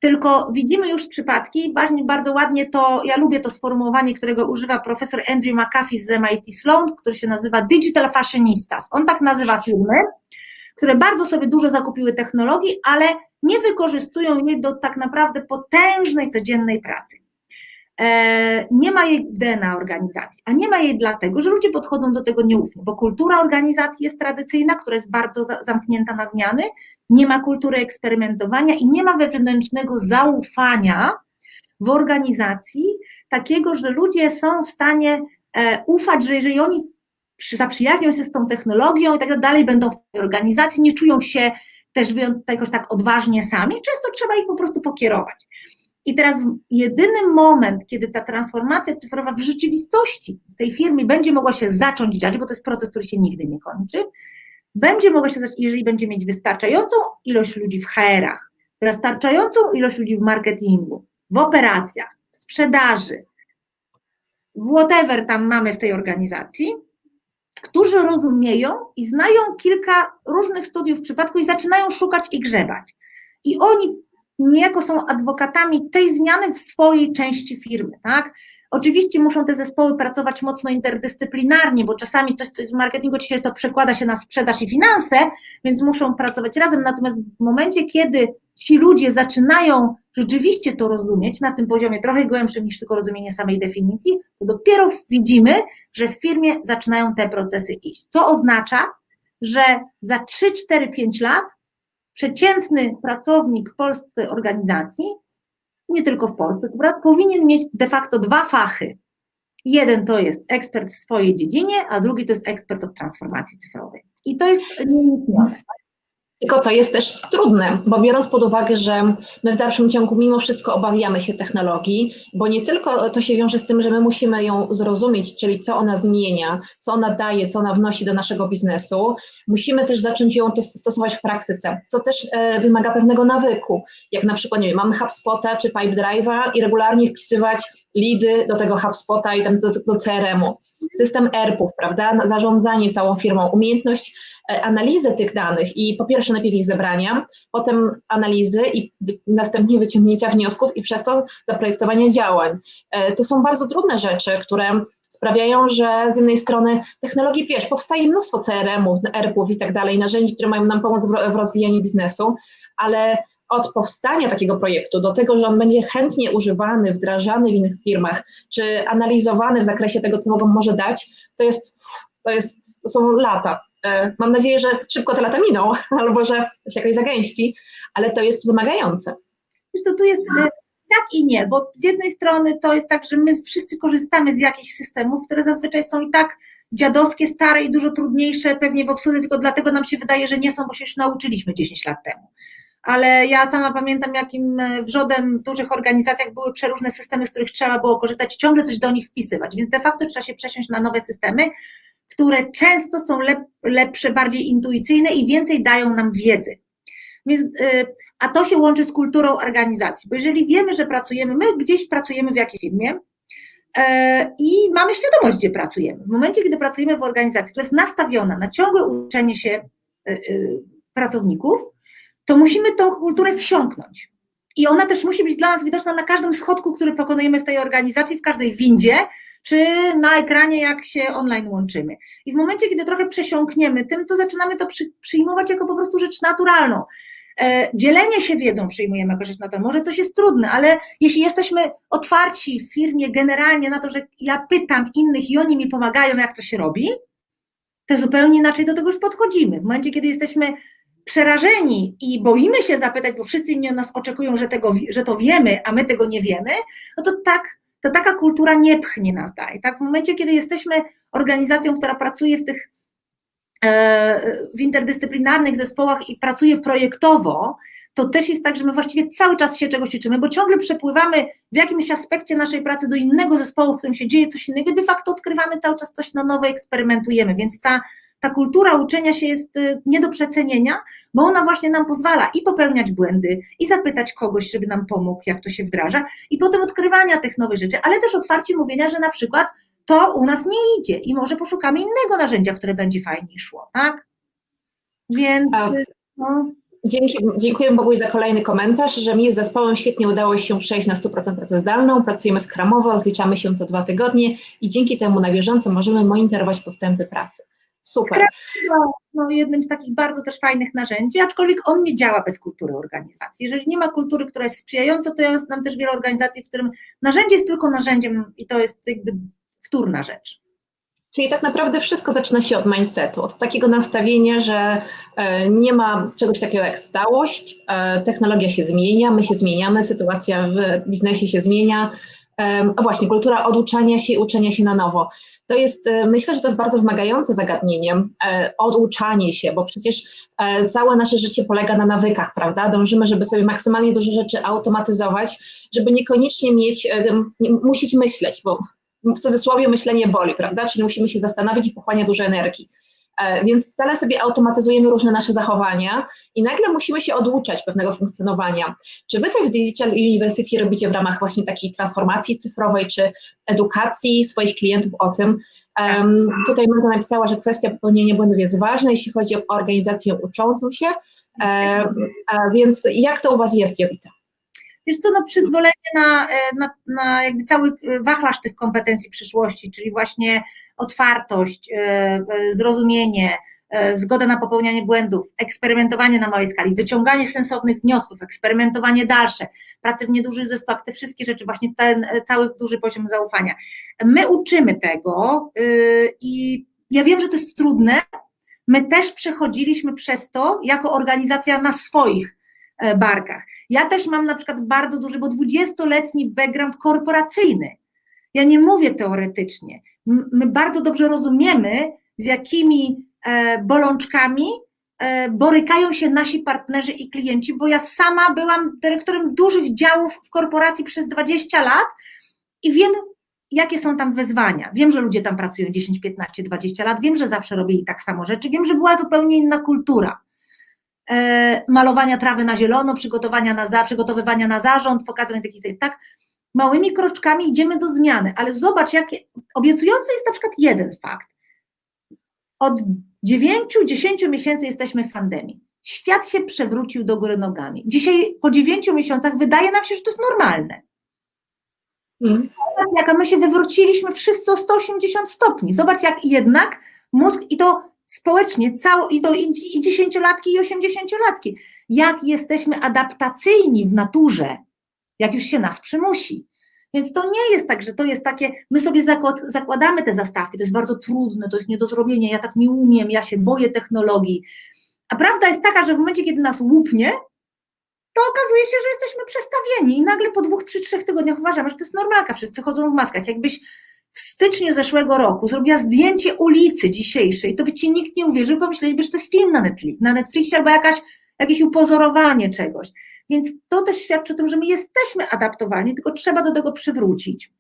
Tylko widzimy już przypadki, bardzo ładnie to, ja lubię to sformułowanie, którego używa profesor Andrew McAfee z MIT Sloan, który się nazywa Digital Fashionistas. On tak nazywa firmy, które bardzo sobie dużo zakupiły technologii, ale nie wykorzystują jej do tak naprawdę potężnej codziennej pracy. E, nie ma jej DNA organizacji, a nie ma jej dlatego, że ludzie podchodzą do tego nieufnie, bo kultura organizacji jest tradycyjna, która jest bardzo zamknięta na zmiany, nie ma kultury eksperymentowania i nie ma wewnętrznego zaufania w organizacji takiego, że ludzie są w stanie e, ufać, że jeżeli oni zaprzyjaźnią się z tą technologią i tak dalej, będą w tej organizacji, nie czują się też jakoś tak odważnie sami, często trzeba ich po prostu pokierować. I teraz jedyny moment, kiedy ta transformacja cyfrowa w rzeczywistości tej firmie będzie mogła się zacząć dziać, bo to jest proces, który się nigdy nie kończy, będzie mogła się zacząć, jeżeli będzie mieć wystarczającą ilość ludzi w HR-ach, wystarczającą ilość ludzi w marketingu, w operacjach, w sprzedaży, whatever tam mamy w tej organizacji, którzy rozumieją i znają kilka różnych studiów w przypadku i zaczynają szukać i grzebać. I oni niejako są adwokatami tej zmiany w swojej części firmy, tak? Oczywiście muszą te zespoły pracować mocno interdyscyplinarnie, bo czasami coś, co jest w marketingu dzisiaj to przekłada się na sprzedaż i finanse, więc muszą pracować razem. Natomiast w momencie, kiedy ci ludzie zaczynają rzeczywiście to rozumieć na tym poziomie trochę głębszym niż tylko rozumienie samej definicji, to dopiero widzimy, że w firmie zaczynają te procesy iść. Co oznacza, że za 3, 4, 5 lat przeciętny pracownik w polskiej organizacji, nie tylko w Polsce, to powinien mieć de facto dwa fachy. Jeden to jest ekspert w swojej dziedzinie, a drugi to jest ekspert od transformacji cyfrowej. I to jest nieuniknione. Tylko to jest też trudne, bo biorąc pod uwagę, że my w dalszym ciągu mimo wszystko obawiamy się technologii, bo nie tylko to się wiąże z tym, że my musimy ją zrozumieć, czyli co ona zmienia, co ona daje, co ona wnosi do naszego biznesu, musimy też zacząć ją stosować w praktyce, co też e, wymaga pewnego nawyku, jak na przykład, nie wiem, mamy HubSpota czy Pipedrive'a i regularnie wpisywać lidy do tego HubSpota i tam do, do CRM-u. System ERP-ów, prawda, zarządzanie całą firmą, umiejętność E, analizę tych danych i po pierwsze najpierw ich zebrania, potem analizy i następnie wyciągnięcia wniosków i przez to zaprojektowanie działań. E, to są bardzo trudne rzeczy, które sprawiają, że z jednej strony technologii, wiesz, powstaje mnóstwo CRM-ów, ERP-ów i tak dalej, narzędzi, które mają nam pomóc w rozwijaniu biznesu, ale od powstania takiego projektu do tego, że on będzie chętnie używany, wdrażany w innych firmach, czy analizowany w zakresie tego, co mogą może dać, to jest, to jest, to są lata. E, mam nadzieję, że szybko te lata miną, albo że się jakoś zagęści, ale to jest wymagające. Wiesz co, tu jest e, tak i nie, bo z jednej strony to jest tak, że my wszyscy korzystamy z jakichś systemów, które zazwyczaj są i tak dziadowskie, stare i dużo trudniejsze pewnie w obsłudze, tylko dlatego nam się wydaje, że nie są, bo się już nauczyliśmy 10 lat temu. Ale ja sama pamiętam, jakim e, wrzodem w dużych organizacjach były przeróżne systemy, z których trzeba było korzystać, ciągle coś do nich wpisywać, więc de facto trzeba się przesiąść na nowe systemy, które często są lep, lepsze, bardziej intuicyjne i więcej dają nam wiedzy. Więc, y, a to się łączy z kulturą organizacji, bo jeżeli wiemy, że pracujemy, my gdzieś pracujemy w jakiej firmie, e, i mamy świadomość, gdzie pracujemy. W momencie, kiedy pracujemy w organizacji, która jest nastawiona na ciągłe uczenie się e, pracowników, to musimy tą kulturę wsiąknąć. I ona też musi być dla nas widoczna na każdym schodku, który pokonujemy w tej organizacji, w każdej windzie, czy na ekranie, jak się online łączymy. I w momencie, kiedy trochę przesiąkniemy tym, to zaczynamy to przy, przyjmować jako po prostu rzecz naturalną. E, dzielenie się wiedzą przyjmujemy jako rzecz naturalną. Może coś jest trudne, ale jeśli jesteśmy otwarci w firmie generalnie na to, że ja pytam innych i oni mi pomagają, jak to się robi, to zupełnie inaczej do tego już podchodzimy. W momencie, kiedy jesteśmy przerażeni i boimy się zapytać, bo wszyscy inni od nas oczekują, że, tego, że to wiemy, a my tego nie wiemy, no to tak, to taka kultura nie pchnie nas dalej. Tak? W momencie, kiedy jesteśmy organizacją, która pracuje w tych e, w interdyscyplinarnych zespołach i pracuje projektowo, to też jest tak, że my właściwie cały czas się czegoś uczymy, bo ciągle przepływamy w jakimś aspekcie naszej pracy do innego zespołu, w którym się dzieje coś innego, de facto odkrywamy cały czas coś na nowo, eksperymentujemy, więc ta ta kultura uczenia się jest y, nie do przecenienia, bo ona właśnie nam pozwala i popełniać błędy, i zapytać kogoś, żeby nam pomógł, jak to się wdraża, i potem odkrywania tych nowych rzeczy, ale też otwarcie mówienia, że na przykład to u nas nie idzie i może poszukamy innego narzędzia, które będzie fajniej szło, tak? Więc. No. Dzięki, dziękuję Boguś za kolejny komentarz, że mi z zespołem świetnie udało się przejść na 100% pracę zdalną, pracujemy skramowo, rozliczamy się co dwa tygodnie i dzięki temu na bieżąco możemy monitorować postępy pracy. Super. No, jednym z takich bardzo też fajnych narzędzi, aczkolwiek on nie działa bez kultury organizacji. Jeżeli nie ma kultury, która jest sprzyjająca, to ja znam też wiele organizacji, w którym narzędzie jest tylko narzędziem i to jest jakby wtórna rzecz. Czyli tak naprawdę wszystko zaczyna się od mindsetu, od takiego nastawienia, że e, nie ma czegoś takiego jak stałość, e, technologia się zmienia, my się zmieniamy, sytuacja w biznesie się zmienia, a właśnie kultura oduczania się i uczenia się na nowo. To jest, e, myślę, że to jest bardzo wymagające zagadnienie, e, oduczanie się, bo przecież e, całe nasze życie polega na nawykach, prawda? Dążymy, żeby sobie maksymalnie dużo rzeczy automatyzować, żeby niekoniecznie mieć, musieć myśleć, bo w cudzysłowie myślenie boli, prawda? Czyli musimy się zastanowić i pochłania dużo energii. E, więc stale sobie automatyzujemy różne nasze zachowania i nagle musimy się oduczać pewnego funkcjonowania. Czy wy coś w Digital University robicie w ramach właśnie takiej transformacji cyfrowej, czy edukacji swoich klientów o tym? Um, tutaj Magda napisała, że kwestia popełnienia błędów jest ważna, jeśli chodzi o organizację uczącą się. Um, a więc jak to u Was jest, Jowita? Wiesz co, no przyzwolenie na, e, na, na jakby cały wachlarz tych kompetencji przyszłości, czyli właśnie otwartość, e, e, zrozumienie, zgoda na popełnianie błędów, eksperymentowanie na małej skali, wyciąganie sensownych wniosków, eksperymentowanie dalsze, pracę w niedużych zespołach, te wszystkie rzeczy, właśnie ten cały duży poziom zaufania. My uczymy tego i ja wiem, że to jest trudne. My też przechodziliśmy przez to jako organizacja na swoich barkach. Ja też mam na przykład bardzo duży, bo 20-letni background korporacyjny. Ja nie mówię teoretycznie. My bardzo dobrze rozumiemy, z jakimi e, bolączkami e, borykają się nasi partnerzy i klienci, bo ja sama byłam dyrektorem dużych działów w korporacji przez 20 lat i wiem, jakie są tam wyzwania. Wiem, że ludzie tam pracują 10, 15, 20 lat, wiem, że zawsze robili tak samo rzeczy, wiem, że była zupełnie inna kultura. E, malowania trawy na zielono, przygotowania na za, przygotowywania na zarząd, pokazywania takich, tak, małymi kroczkami idziemy do zmiany, ale zobacz, jakie obiecujący jest na przykład jeden fakt. Od 9-10 miesięcy jesteśmy w pandemii. Świat się przewrócił do góry nogami. Dzisiaj po 9 miesiącach wydaje nam się, że to jest normalne. Mm. Zobacz, jak my się wywróciliśmy wszyscy o 180 stopni. Zobacz, jak jednak mózg, i to społecznie, cało, i to i dziesięciolatki, i osiemdziesięciolatki. Jak jesteśmy adaptacyjni w naturze, jak już się nas przymusi. Więc to nie jest tak, że to jest takie, my sobie zakład, zakładamy te zastawki, to jest bardzo trudne, to jest nie do zrobienia, ja tak nie umiem, ja się boję technologii. A prawda jest taka, że w momencie, kiedy nas łupnie, to okazuje się, że jesteśmy przestawieni i nagle po dwóch, trzy, trzech tygodniach uważamy, że to jest normalka, wszyscy chodzą w maskach. Jakbyś w styczniu zeszłego roku zrobiła zdjęcie ulicy dzisiejszej, to by ci nikt nie uwierzył, pomyśleliby, że to jest film na, Netflix, na Netflixie albo jakaś, jakieś upozorowanie czegoś. Więc to też świadczy o tym, że my jesteśmy adaptowalni, tylko trzeba do tego przywrócić.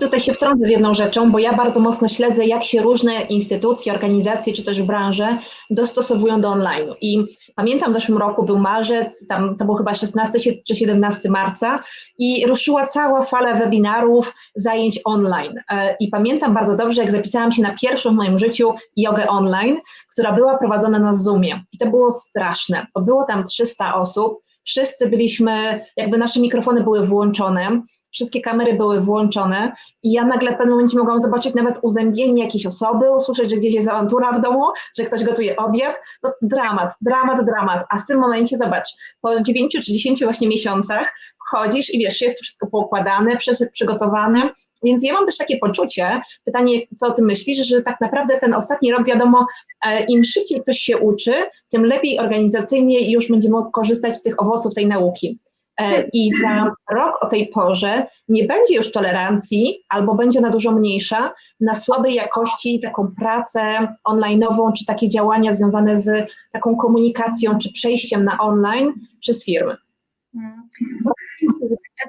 Tutaj się wtrącę z jedną rzeczą, bo ja bardzo mocno śledzę, jak się różne instytucje, organizacje czy też branże dostosowują do online. I pamiętam w zeszłym roku był marzec, tam to był chyba 16 czy 17 marca i ruszyła cała fala webinarów, zajęć online. E, I pamiętam bardzo dobrze, jak zapisałam się na pierwszą w moim życiu jogę online, która była prowadzona na Zoomie. I to było straszne, bo było tam 300 osób, wszyscy byliśmy, jakby nasze mikrofony były włączone, wszystkie kamery były włączone i ja nagle w pewnym momencie mogłam zobaczyć nawet uzębienie jakiejś osoby, usłyszeć, że gdzieś jest awantura w domu, że ktoś gotuje obiad. No dramat, dramat, dramat. A w tym momencie, zobacz, po 9 czy 10 właśnie miesiącach wchodzisz i wiesz, jest wszystko poukładane, przygotowane, więc ja mam też takie poczucie, pytanie, co o tym myślisz, że tak naprawdę ten ostatni rok, wiadomo, e, im szybciej ktoś się uczy, tym lepiej organizacyjnie już będzie mógł korzystać z tych owoców tej nauki. E, I za rok o tej porze nie będzie już tolerancji, albo będzie ona dużo mniejsza, na słabej jakości taką pracę online'ową, czy takie działania związane z taką komunikacją, czy przejściem na online przez firmy.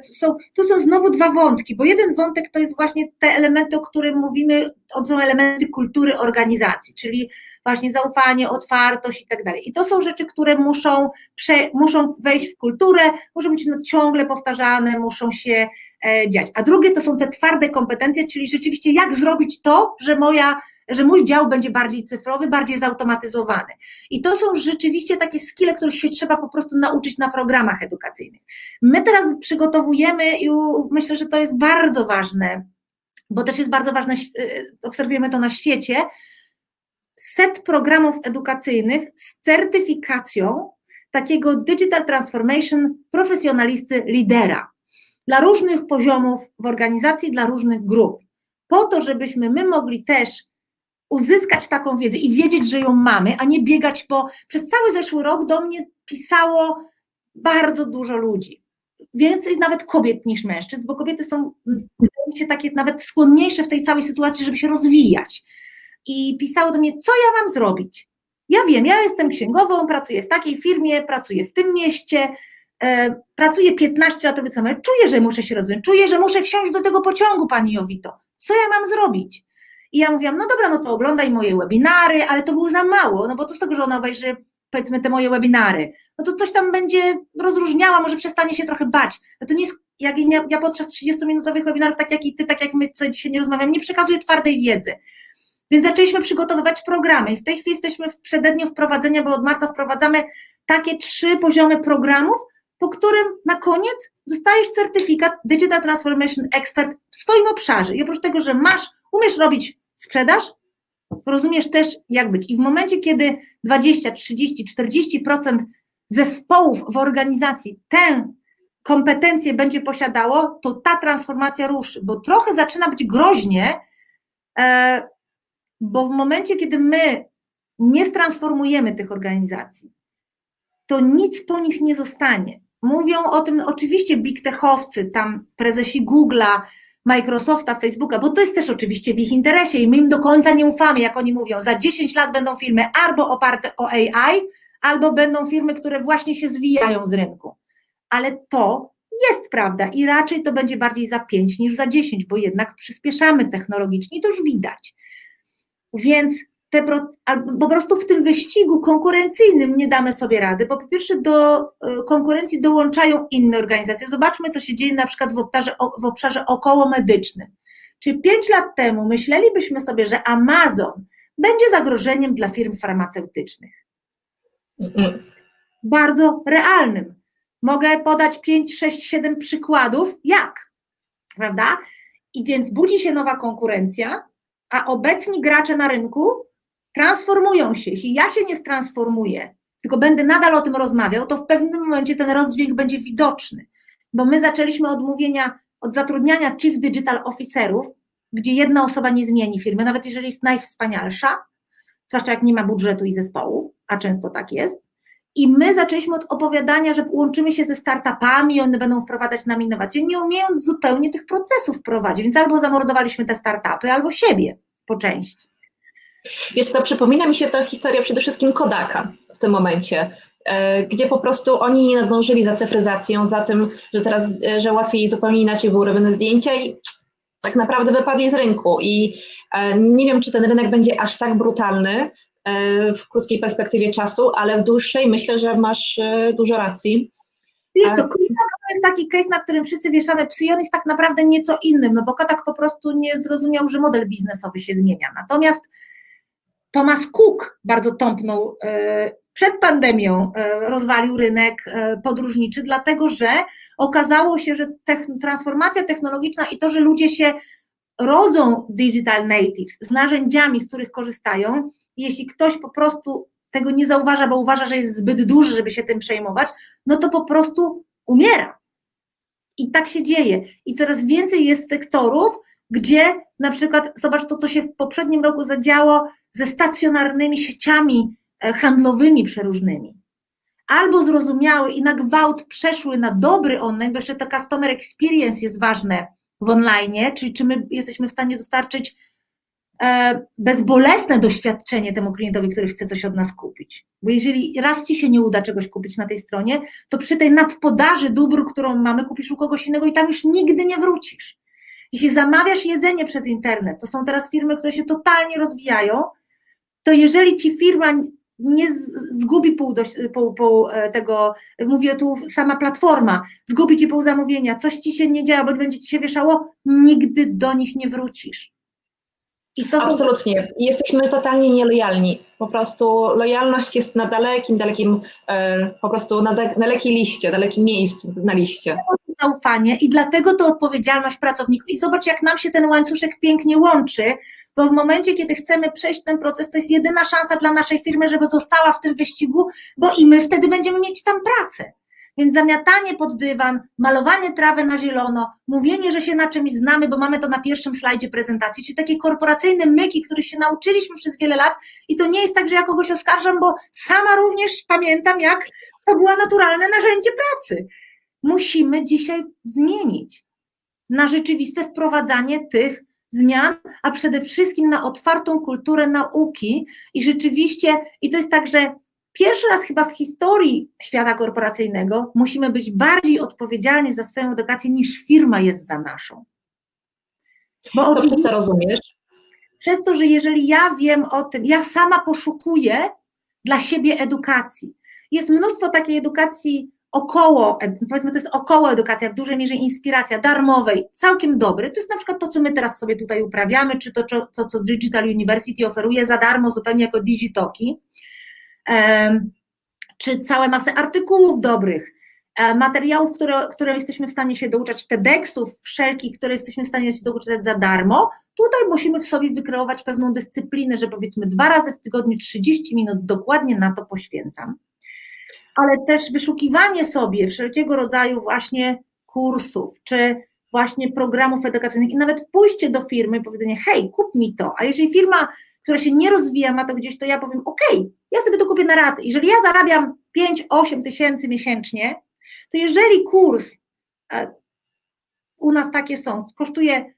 Są, tu są znowu dwa wątki, bo jeden wątek to jest właśnie te elementy, o których mówimy, to są elementy kultury organizacji, czyli właśnie zaufanie, otwartość i tak dalej. I to są rzeczy, które muszą, prze, muszą wejść w kulturę, muszą być no, ciągle powtarzane, muszą się e, dziać. A drugie to są te twarde kompetencje, czyli rzeczywiście jak zrobić to, że moja że mój dział będzie bardziej cyfrowy, bardziej zautomatyzowany. I to są rzeczywiście takie skille, których się trzeba po prostu nauczyć na programach edukacyjnych. My teraz przygotowujemy i myślę, że to jest bardzo ważne, bo też jest bardzo ważne, y, obserwujemy to na świecie, set programów edukacyjnych z certyfikacją takiego digital transformation profesjonalisty lidera dla różnych poziomów w organizacji, dla różnych grup. Po to, żebyśmy my mogli też uzyskać taką wiedzę i wiedzieć, że ją mamy, a nie biegać po. Przez cały zeszły rok do mnie pisało bardzo dużo ludzi. Więcej nawet kobiet niż mężczyzn, bo kobiety są, wydaje mi się, takie nawet skłonniejsze w tej całej sytuacji, żeby się rozwijać i pisało do mnie, co ja mam zrobić. Ja wiem, ja jestem księgową, pracuję w takiej firmie, pracuję w tym mieście, e, pracuję 15 lat, robię co czuję, że muszę się rozwijać, czuję, że muszę wsiąść do tego pociągu, pani Jowito. Co ja mam zrobić? I ja mówiłam, no dobra, no to oglądaj moje webinary, ale to było za mało, no bo to z tego, że ona obejrzy powiedzmy te moje webinary, no to coś tam będzie rozróżniała, może przestanie się trochę bać. No to nie jest, jak ja, ja podczas 30-minutowych webinarów, tak jak i ty, tak jak my co dzisiaj nie rozmawiam, nie przekazuję twardej wiedzy. Więc zaczęliśmy przygotowywać programy i w tej chwili jesteśmy w przededniu wprowadzenia, bo od marca wprowadzamy takie trzy poziomy programów, po którym na koniec dostajesz certyfikat Digital Transformation Expert w swoim obszarze. I oprócz tego, że masz, umiesz robić sprzedaż, rozumiesz też jak być. I w momencie, kiedy 20, 30, 40% zespołów w organizacji tę kompetencję będzie posiadało, to ta transformacja ruszy, bo trochę zaczyna być groźnie, e, bo w momencie, kiedy my nie stransformujemy tych organizacji, to nic po nich nie zostanie. Mówią o tym oczywiście big techowcy, tam prezesi Google'a, Microsofta, Facebooka, bo to jest też oczywiście w ich interesie i my im do końca nie ufamy, jak oni mówią. Za 10 lat będą firmy albo oparte o AI, albo będą firmy, które właśnie się zwijają z rynku. Ale to jest prawda i raczej to będzie bardziej za 5 niż za 10, bo jednak przyspieszamy technologicznie to już widać. Więc te, po prostu w tym wyścigu konkurencyjnym nie damy sobie rady, bo po pierwsze do e, konkurencji dołączają inne organizacje. Zobaczmy, co się dzieje na przykład w obszarze, w obszarze okołomedycznym. Czy pięć lat temu myślelibyśmy sobie, że Amazon będzie zagrożeniem dla firm farmaceutycznych? Bardzo realnym. Mogę podać 5, 6, 7 przykładów, jak, prawda? I więc budzi się nowa konkurencja, a obecni gracze na rynku transformują się. Jeśli ja się nie stransformuję, tylko będę nadal o tym rozmawiał, to w pewnym momencie ten rozdźwięk będzie widoczny, bo my zaczęliśmy od mówienia, od zatrudniania chief digital officerów, gdzie jedna osoba nie zmieni firmy, nawet jeżeli jest najwspanialsza, zwłaszcza jak nie ma budżetu i zespołu, a często tak jest. I my zaczęliśmy od opowiadania, że łączymy się ze startupami, one będą wprowadzać nam innowacje, nie umiejąc zupełnie tych procesów prowadzić. Więc albo zamordowaliśmy te startupy, albo siebie po części. Wiesz, to przypomina mi się ta historia przede wszystkim Kodaka w tym momencie, e, gdzie po prostu oni nie nadążyli za cyfryzacją, za tym, że teraz, e, że łatwiej zupełnie inaczej były robione zdjęcia i tak naprawdę wypadli z rynku i e, nie wiem, czy ten rynek będzie aż tak brutalny w krótkiej perspektywie czasu, ale w dłuższej myślę, że masz e, dużo racji. Wiesz co, to jest taki case, na którym wszyscy wieszamy psy i on jest tak naprawdę nieco innym, no bo Kotak po prostu nie zrozumiał, że model biznesowy się zmienia. Natomiast Thomas Cook bardzo tąpnął przed pandemią, rozwalił rynek podróżniczy, dlatego że okazało się, że transformacja technologiczna i to, że ludzie się rodzą digital natives z narzędziami, z których korzystają, jeśli ktoś po prostu tego nie zauważa, bo uważa, że jest zbyt duży, żeby się tym przejmować, no to po prostu umiera. I tak się dzieje. I coraz więcej jest sektorów, gdzie na przykład, zobacz to, co się w poprzednim roku zadziało ze stacjonarnymi sieciami e, handlowymi przeróżnymi albo zrozumiały i na gwałt przeszły na dobry online, bo jeszcze to customer experience jest ważne w online, czyli czy my jesteśmy w stanie dostarczyć e, bezbolesne doświadczenie temu klientowi, który chce coś od nas kupić. Bo jeżeli raz ci się nie uda czegoś kupić na tej stronie, to przy tej nadpodaży dóbr, którą mamy, kupisz u kogoś innego i tam już nigdy nie wrócisz. Jeśli zamawiasz jedzenie przez internet, to są teraz firmy, które się totalnie rozwijają, to jeżeli ci firma nie zgubi pół, do, pół, pół, e, tego, mówię tu sama platforma, zgubi ci pół zamówienia, coś ci się nie dzieje, bo będzie ci się wieszało, nigdy do nich nie wrócisz. Absolutnie. Są... Jesteśmy totalnie nielojalni. Po prostu lojalność jest na dalekim, dalekim, e, po prostu na dalekiej liście, dalekim miejscu na liście. Zaufanie i dlatego to odpowiedzialność pracowników. I zobacz, jak nam się ten łańcuszek pięknie łączy, bo w momencie, kiedy chcemy przejść ten proces, to jest jedyna szansa dla naszej firmy, żeby została w tym wyścigu, bo i my wtedy będziemy mieć tam pracę. Więc zamiatanie pod dywan, malowanie trawy na zielono, mówienie, że się na czymś znamy, bo mamy to na pierwszym slajdzie prezentacji, czyli takie korporacyjne myki, których się nauczyliśmy przez wiele lat i to nie jest tak, że ja kogoś oskarżam, bo sama również pamiętam, jak to było naturalne narzędzie pracy. Musimy dzisiaj zmienić na rzeczywiste wprowadzanie tych zmian, a przede wszystkim na otwartą kulturę nauki i rzeczywiście, i to jest tak, że pierwszy raz chyba w historii świata korporacyjnego musimy być bardziej odpowiedzialni za swoją edukację niż firma jest za naszą. Bo Co przez to rozumiesz? Przez to, że jeżeli ja wiem o tym, ja sama poszukuję dla siebie edukacji. Jest mnóstwo takiej edukacji około, powiedzmy to jest około edukacja, w dużej mierze inspiracja darmowej, całkiem dobry. To jest na przykład to, co my teraz sobie tutaj uprawiamy, czy to, co, co Digital University oferuje za darmo, zupełnie jako digitoki, czy całe masę artykułów dobrych, e, materiałów, które, które jesteśmy w stanie się douczać, TEDxów wszelkich, które jesteśmy w stanie się douczać za darmo. Tutaj musimy w sobie wykreować pewną dyscyplinę, że powiedzmy dwa razy w tygodniu 30 minut dokładnie na to poświęcam ale też wyszukiwanie sobie wszelkiego rodzaju właśnie kursów, czy właśnie programów edukacyjnych i nawet pójście do firmy i powiedzenie, hej, kup mi to, a jeżeli firma, która się nie rozwija, ma to gdzieś, to ja powiem, ok, ja sobie to kupię na raty. Jeżeli ja zarabiam 5-8 tysięcy miesięcznie, to jeżeli kurs, e, u nas takie są, kosztuje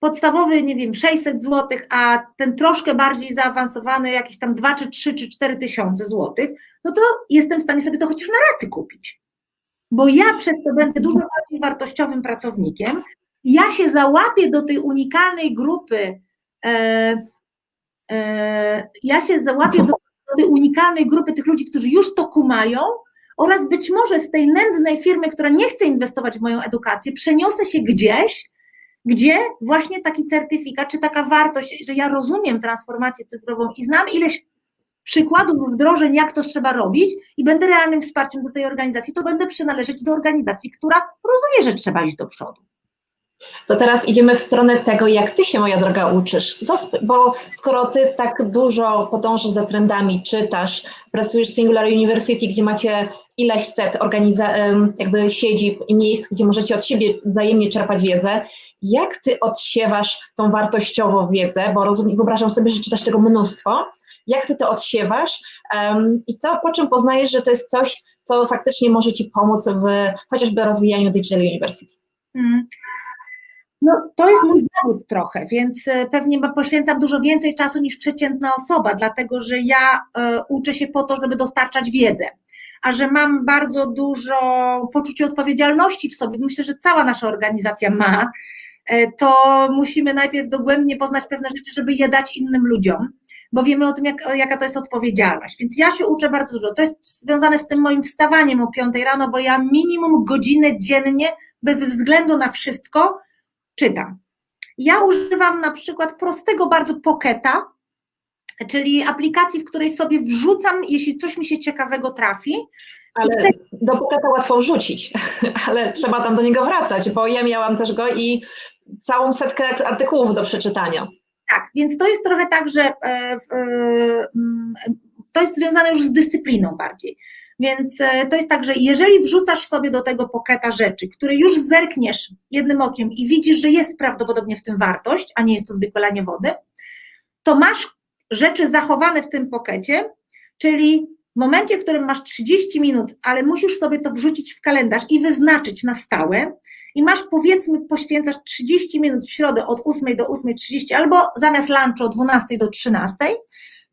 podstawowy, nie wiem, 600 zł, a ten troszkę bardziej zaawansowany, jakieś tam 2 czy 3 czy 4 tysiące złotych, no to jestem w stanie sobie to chociaż na raty kupić. Bo ja przez to będę dużo bardziej wartościowym pracownikiem. Ja się załapię do tej unikalnej grupy, e, e, ja się załapię do, do tej unikalnej grupy tych ludzi, którzy już to kumają, oraz być może z tej nędznej firmy, która nie chce inwestować w moją edukację, przeniosę się gdzieś, gdzie właśnie taki certyfikat, czy taka wartość, że ja rozumiem transformację cyfrową i znam ileś przykładów wdrożeń, jak to trzeba robić i będę realnym wsparciem do tej organizacji, to będę przynależeć do organizacji, która rozumie, że trzeba iść do przodu. To teraz idziemy w stronę tego, jak ty się, moja droga, uczysz. bo skoro ty tak dużo podążasz za trendami, czytasz, pracujesz w Singular University, gdzie macie ileś set organiza- jakby siedzib i miejsc, gdzie możecie od siebie wzajemnie czerpać wiedzę, jak ty odsiewasz tą wartościową wiedzę, bo rozumiem, wyobrażam sobie, że czytasz tego mnóstwo, jak ty to odsiewasz um, i co, po czym poznajesz, że to jest coś, co faktycznie może ci pomóc w chociażby rozwijaniu Digital University? Hmm. No, to jest mój zawód trochę, więc e, pewnie poświęcam dużo więcej czasu niż przeciętna osoba, dlatego że ja y, uczę się po to, żeby dostarczać wiedzę. A że mam bardzo dużo poczucia odpowiedzialności w sobie, myślę, że cała nasza organizacja ma, to musimy najpierw dogłębnie poznać pewne rzeczy, żeby je dać innym ludziom, bo wiemy o tym, jak, jaka to jest odpowiedzialność. Więc ja się uczę bardzo dużo. To jest związane z tym moim wstawaniem o 5 rano, bo ja minimum godzinę dziennie, bez względu na wszystko, czytam. Ja używam na przykład prostego bardzo poketa, czyli aplikacji, w której sobie wrzucam, jeśli coś mi się ciekawego trafi. Ale do poketa łatwo wrzucić, ale trzeba tam do niego wracać, bo ja miałam też go i całą setkę artykułów do przeczytania. Tak, więc to jest trochę tak, że e, e, mm, to jest związane już z dyscypliną bardziej. Więc e, to jest tak, że jeżeli wrzucasz sobie do tego poketa rzeczy, które już zerkniesz jednym okiem i widzisz, że jest prawdopodobnie w tym wartość, a nie jest to zwykłe lanie wody, to masz rzeczy zachowane w tym pokecie, czyli w momencie, w którym masz 30 minut, ale musisz sobie to wrzucić w kalendarz i wyznaczyć na stałe, i masz powiedzmy, poświęcasz 30 minut w środę od 8 do 8.30 albo zamiast lunchu od 12 do 13,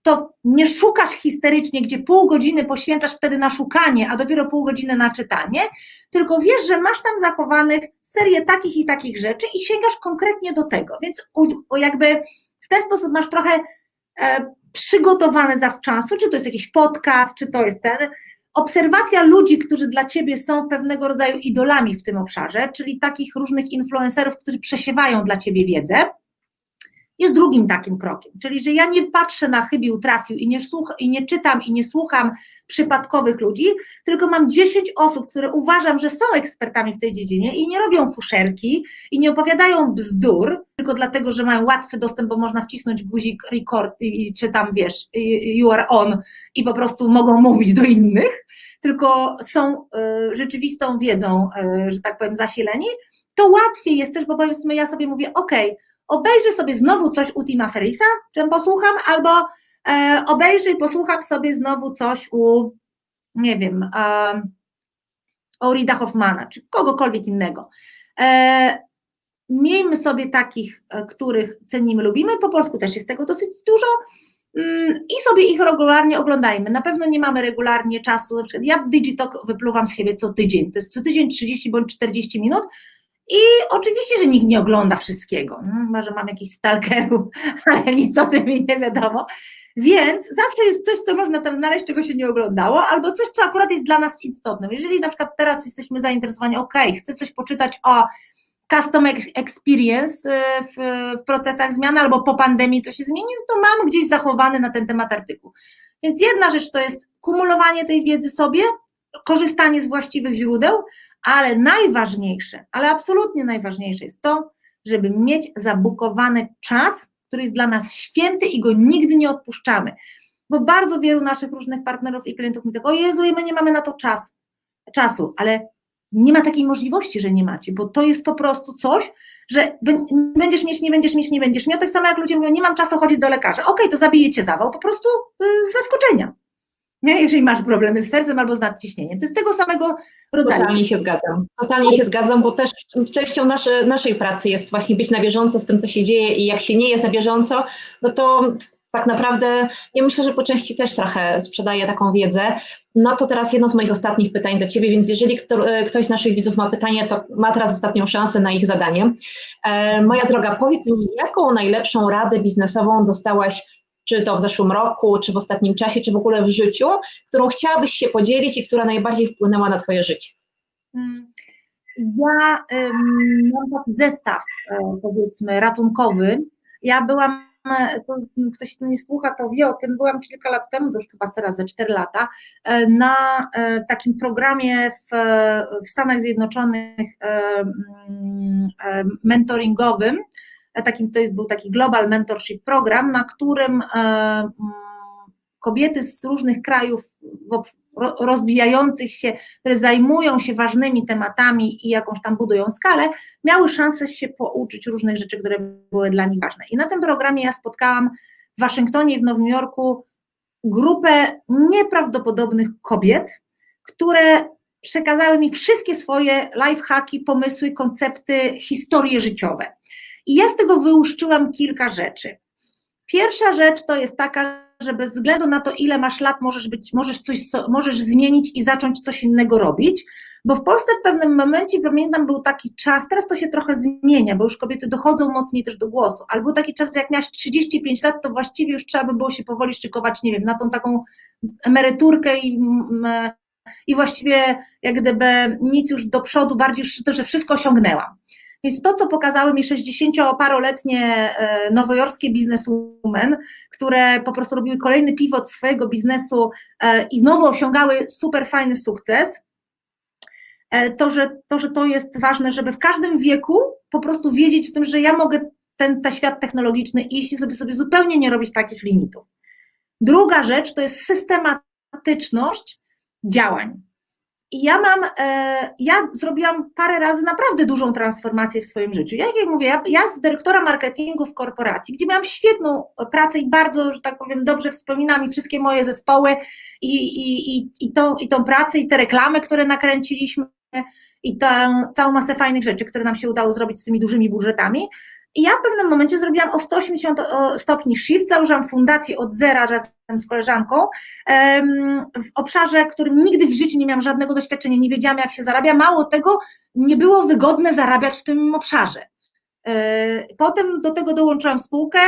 to nie szukasz histerycznie, gdzie pół godziny poświęcasz wtedy na szukanie, a dopiero pół godziny na czytanie, tylko wiesz, że masz tam zachowanych serię takich i takich rzeczy i sięgasz konkretnie do tego. Więc jakby w ten sposób masz trochę e, przygotowane zawczasu, czy to jest jakiś podcast, czy to jest ten. Obserwacja ludzi, którzy dla ciebie są pewnego rodzaju idolami w tym obszarze, czyli takich różnych influencerów, którzy przesiewają dla ciebie wiedzę jest drugim takim krokiem. Czyli, że ja nie patrzę na chybił, trafił i nie, słuch, i nie czytam i nie słucham przypadkowych ludzi, tylko mam 10 osób, które uważam, że są ekspertami w tej dziedzinie i nie robią fuszerki i nie opowiadają bzdur, tylko dlatego, że mają łatwy dostęp, bo można wcisnąć guzik record i, czy tam wiesz, you are on i po prostu mogą mówić do innych, tylko są y, rzeczywistą wiedzą, y, że tak powiem, zasileni, to łatwiej jest też, bo powiedzmy, ja sobie mówię, ok, obejrzę sobie znowu coś u Tima Ferrisa, czym posłucham, albo e, obejrzę i posłucham sobie znowu coś u, nie wiem, e, o Rida Hoffmana, czy kogokolwiek innego. E, miejmy sobie takich, e, których cenimy, lubimy, po polsku też jest tego dosyć dużo, mm, i sobie ich regularnie oglądajmy. Na pewno nie mamy regularnie czasu. Ja Digitalk wypluwam z siebie co tydzień. To jest co tydzień 30 bądź 40 minut, i oczywiście, że nikt nie ogląda wszystkiego. No, chyba, że mam jakichś stalkerów, ale nic o tym mi nie wiadomo. Więc zawsze jest coś, co można tam znaleźć, czego się nie oglądało, albo coś, co akurat jest dla nas istotne. Jeżeli na przykład teraz jesteśmy zainteresowani, ok, chcę coś poczytać o custom experience y, w, w procesach zmiany, albo po pandemii coś się zmieni, to mam gdzieś zachowany na ten temat artykuł. Więc jedna rzecz to jest kumulowanie tej wiedzy sobie, korzystanie z właściwych źródeł, ale najważniejsze, ale absolutnie najważniejsze jest to, żeby mieć zabukowany czas, który jest dla nas święty i go nigdy nie odpuszczamy. Bo bardzo wielu naszych różnych partnerów i klientów mi tak, o Jezu, my nie mamy na to czas, czasu, ale nie ma takiej możliwości, że nie macie, bo to jest po prostu coś, że będziesz mieć, nie będziesz mieć, nie będziesz miał. Tak samo jak ludzie mówią, nie mam czasu chodzić do lekarza. Okej, okay, to zabijecie zawał, po prostu y, z zaskoczenia nie? jeżeli masz problemy z sercem albo z nadciśnieniem. To jest tego samego rodzaju. Totalnie się zgadzam. Totalnie się zgadzam, bo też częścią nasze, naszej pracy jest właśnie być na bieżąco z tym, co się dzieje i jak się nie jest na bieżąco, no to tak naprawdę ja myślę, że po części też trochę sprzedaję taką wiedzę. No to teraz jedno z moich ostatnich pytań do Ciebie, więc jeżeli kto, e, ktoś z naszych widzów ma pytanie, to ma teraz ostatnią szansę na ich zadanie. E, moja droga, powiedz mi, jaką najlepszą radę biznesową dostałaś czy to w zeszłym roku, czy w ostatnim czasie, czy w ogóle w życiu, którą chciałabyś się podzielić i która najbardziej wpłynęła na Twoje życie? Hmm. Ja um, mam taki zestaw, e, powiedzmy, ratunkowy. Ja byłam, e, to, ktoś tu nie słucha, to wie o tym, byłam kilka lat temu, to już chyba teraz ze 4 lata, e, na takim programie w, w Stanach Zjednoczonych mentoringowym, takim, to jest, był taki Global Mentorship Program, na którym e, kobiety z różnych krajów rozwijających się, które zajmują się ważnymi tematami i jakąś tam budują skalę, miały szansę się pouczyć różnych rzeczy, które były dla nich ważne. I na tym programie ja spotkałam w Waszyngtonie i w Nowym Jorku grupę nieprawdopodobnych kobiet, które przekazały mi wszystkie swoje lifehacki, pomysły, koncepty, historie życiowe. I ja z tego wyłuszczyłam kilka rzeczy. Pierwsza rzecz to jest taka, że bez względu na to, ile masz lat, możesz, być, możesz coś możesz zmienić i zacząć coś innego robić, Bo w Polsce w pewnym momencie, pamiętam, był taki czas, teraz to się trochę zmienia, bo już kobiety dochodzą mocniej też do głosu, ale był taki czas, że jak miałaś 35 lat, to właściwie już trzeba by było się powoli szykować, nie wiem, na tą taką emeryturkę i, mm, i właściwie jak gdyby nic już do przodu, bardziej już to, że wszystko osiągnęłam. Więc to, co pokazały mi 60-paroletnie e, nowojorskie bizneswomen, które po prostu robiły kolejny pivot swojego biznesu e, i znowu osiągały super fajny sukces, e, to że, to, że to jest ważne, żeby w każdym wieku po prostu wiedzieć o tym, że ja mogę ten, ten świat technologiczny iść i sobie, sobie zupełnie nie robić takich limitów. Druga rzecz to jest systematyczność działań. I ja mam, e, ja zrobiłam parę razy naprawdę dużą transformację w swoim życiu. Jak, jak mówię, ja, ja z dyrektora marketingu w korporacji, gdzie miałam świetną pracę i bardzo, że tak powiem, dobrze wspominam i wszystkie moje zespoły i, i, i, i, tą, i tą pracę i te reklamy, które nakręciliśmy i tę całą masę fajnych rzeczy, które nam się udało zrobić z tymi dużymi budżetami, i ja w pewnym momencie zrobiłam o 180 stopni shift, założyłam fundację od zera razem z koleżanką w obszarze, którym nigdy w życiu nie miałam żadnego doświadczenia, nie wiedziałam jak się zarabia, mało tego, nie było wygodne zarabiać w tym obszarze. E, potem do tego dołączyłam spółkę,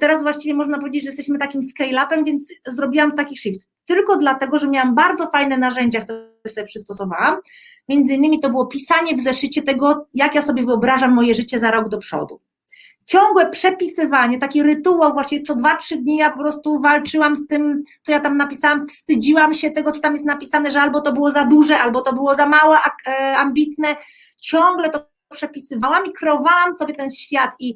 teraz właściwie można powiedzieć, że jesteśmy takim scale-upem, więc zrobiłam taki shift. Tylko dlatego, że miałam bardzo fajne narzędzia, które sobie przystosowałam. Między innymi to było pisanie w zeszycie tego, jak ja sobie wyobrażam moje życie za rok do przodu ciągłe przepisywanie, taki rytuał, właśnie co dwa, trzy dni ja po prostu walczyłam z tym, co ja tam napisałam, wstydziłam się tego, co tam jest napisane, że albo to było za duże, albo to było za małe, e, ambitne. Ciągle to przepisywałam i kreowałam sobie ten świat. I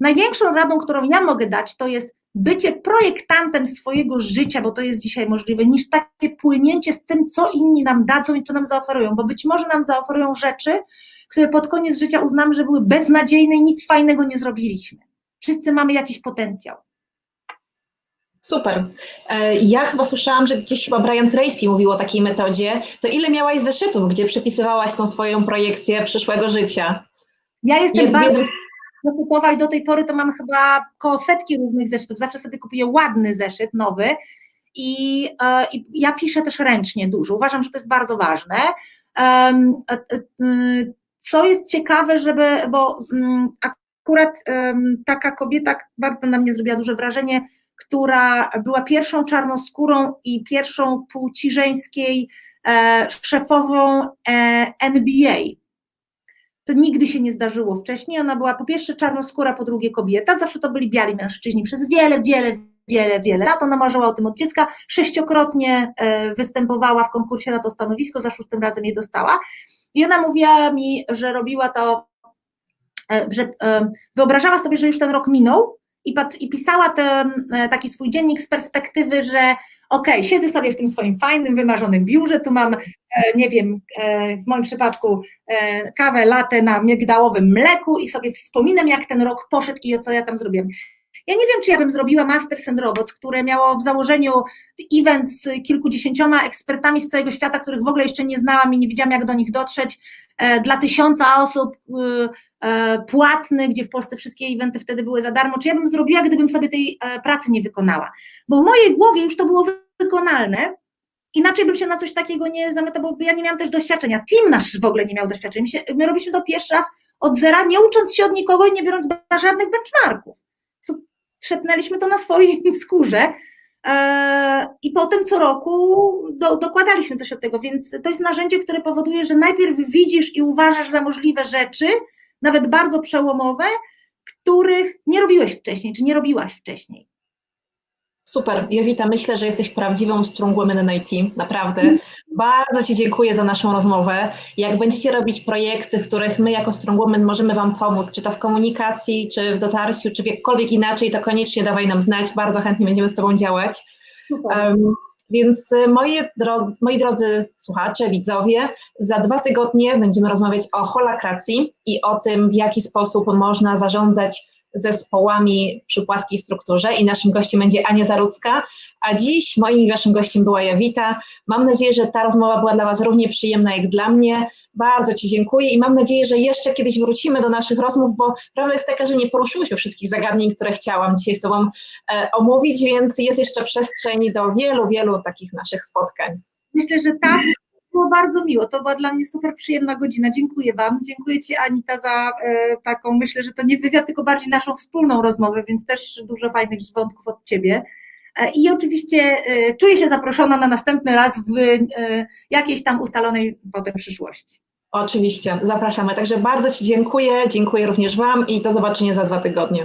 największą radą, którą ja mogę dać, to jest bycie projektantem swojego życia, bo to jest dzisiaj możliwe, niż takie płynięcie z tym, co inni nam dadzą i co nam zaoferują, bo być może nam zaoferują rzeczy, które pod koniec życia uznamy, że były beznadziejne i nic fajnego nie zrobiliśmy. Wszyscy mamy jakiś potencjał. Super. E, ja chyba słyszałam, że gdzieś chyba Brian Tracy mówił o takiej metodzie. To ile miałaś zeszytów, gdzie przepisywałaś tą swoją projekcję przyszłego życia? Ja jestem Jed, bardzo zakupowa i do tej pory to mam chyba koło setki różnych zeszytów. Zawsze sobie kupuję ładny zeszyt, nowy i, e, i ja piszę też ręcznie dużo. Uważam, że to jest bardzo ważne. Co jest ciekawe, żeby, bo mm, akurat taka kobieta bardzo na mnie zrobiła duże wrażenie, która była pierwszą czarnoskórą i pierwszą płci żeńskiej e, szefową e, NBA. To nigdy się nie zdarzyło wcześniej. Ona była po pierwsze czarnoskóra, po drugie kobieta. Zawsze to byli biali mężczyźni przez wiele, wiele, wiele, wiele lat. Ona marzyła o tym od dziecka. Sześciokrotnie e, występowała w konkursie na to stanowisko, za szóstym razem je dostała. I ona mówiła mi, że robiła to, e, że e, wyobrażała sobie, że już ten rok minął i, pisała ten, e, taki swój dziennik z perspektywy, że okej, okay, siedzę sobie w tym swoim fajnym, wymarzonym biurze, tu mam, nie wiem, w moim przypadku kawę, latę na migdałowym mleku i sobie wspominam, jak ten rok poszedł i co ja tam zrobiłem. Ja nie wiem, czy ja bym zrobiła Masters and Robots, które miało w założeniu event z kilkudziesięcioma ekspertami z całego świata, których w ogóle jeszcze nie znałam i nie wiedziałam, jak do nich dotrzeć, e, dla tysiąca osób e, e, płatny, gdzie w Polsce wszystkie eventy wtedy były za darmo, czy ja bym zrobiła, gdybym sobie tej pracy nie wykonała. Bo w mojej głowie już to było wykonalne, inaczej bym się na coś takiego nie zamytała, bo ja nie miałam też doświadczenia. Team nasz w ogóle nie miał doświadczenia. My, się, my robiliśmy to pierwszy raz od zera, nie ucząc się od nikogo i nie biorąc żadnych benchmarków trzepnęliśmy to na swojej skórze. E, I potem co roku do, dokładaliśmy coś od tego, więc to jest narzędzie, które powoduje, że najpierw widzisz i uważasz za możliwe rzeczy, nawet bardzo przełomowe, których nie robiłeś wcześniej, czy nie robiłaś wcześniej. Super, Jowita, myślę, że jesteś prawdziwą strong women in IT, naprawdę. Mm. Bardzo Ci dziękuję za naszą rozmowę. Jak będziecie robić projekty, w których my jako strong women możemy Wam pomóc, czy to w komunikacji, czy w dotarciu, czy jakkolwiek inaczej, to koniecznie dawaj nam znać, bardzo chętnie będziemy z Tobą działać. Um, więc moi, dro moi drodzy słuchacze, widzowie, za dwa tygodnie będziemy rozmawiać o holakracji i o tym, w jaki sposób można zarządzać zespołami przy płaskiej strukturze i naszym gościem będzie Ania Zarudzka, a dziś moim i waszym gościem była Jawita. Mam nadzieję, że ta rozmowa była dla was równie przyjemna jak dla mnie. Bardzo ci dziękuję i mam nadzieję, że jeszcze kiedyś wrócimy do naszych rozmów, bo prawda jest taka, że nie poruszyłyśmy wszystkich zagadnień, które chciałam dzisiaj z tobą e, omówić, więc jest jeszcze przestrzeń do wielu, wielu takich naszych spotkań. Myślę, że tak, było bardzo miło. To była dla mnie super przyjemna godzina. Dziękuję Wam. Dziękuję Ci, Anita, za e, taką, myślę, że to nie wywiad, tylko bardziej naszą wspólną rozmowę, więc też dużo fajnych wątków od Ciebie. E, I oczywiście e, czuję się zaproszona na następny raz w jakiejś tam ustalonej potem przyszłości. Oczywiście, zapraszamy. Także bardzo Ci dziękuję, dziękuję również Wam i do zobaczenia za dwa tygodnie.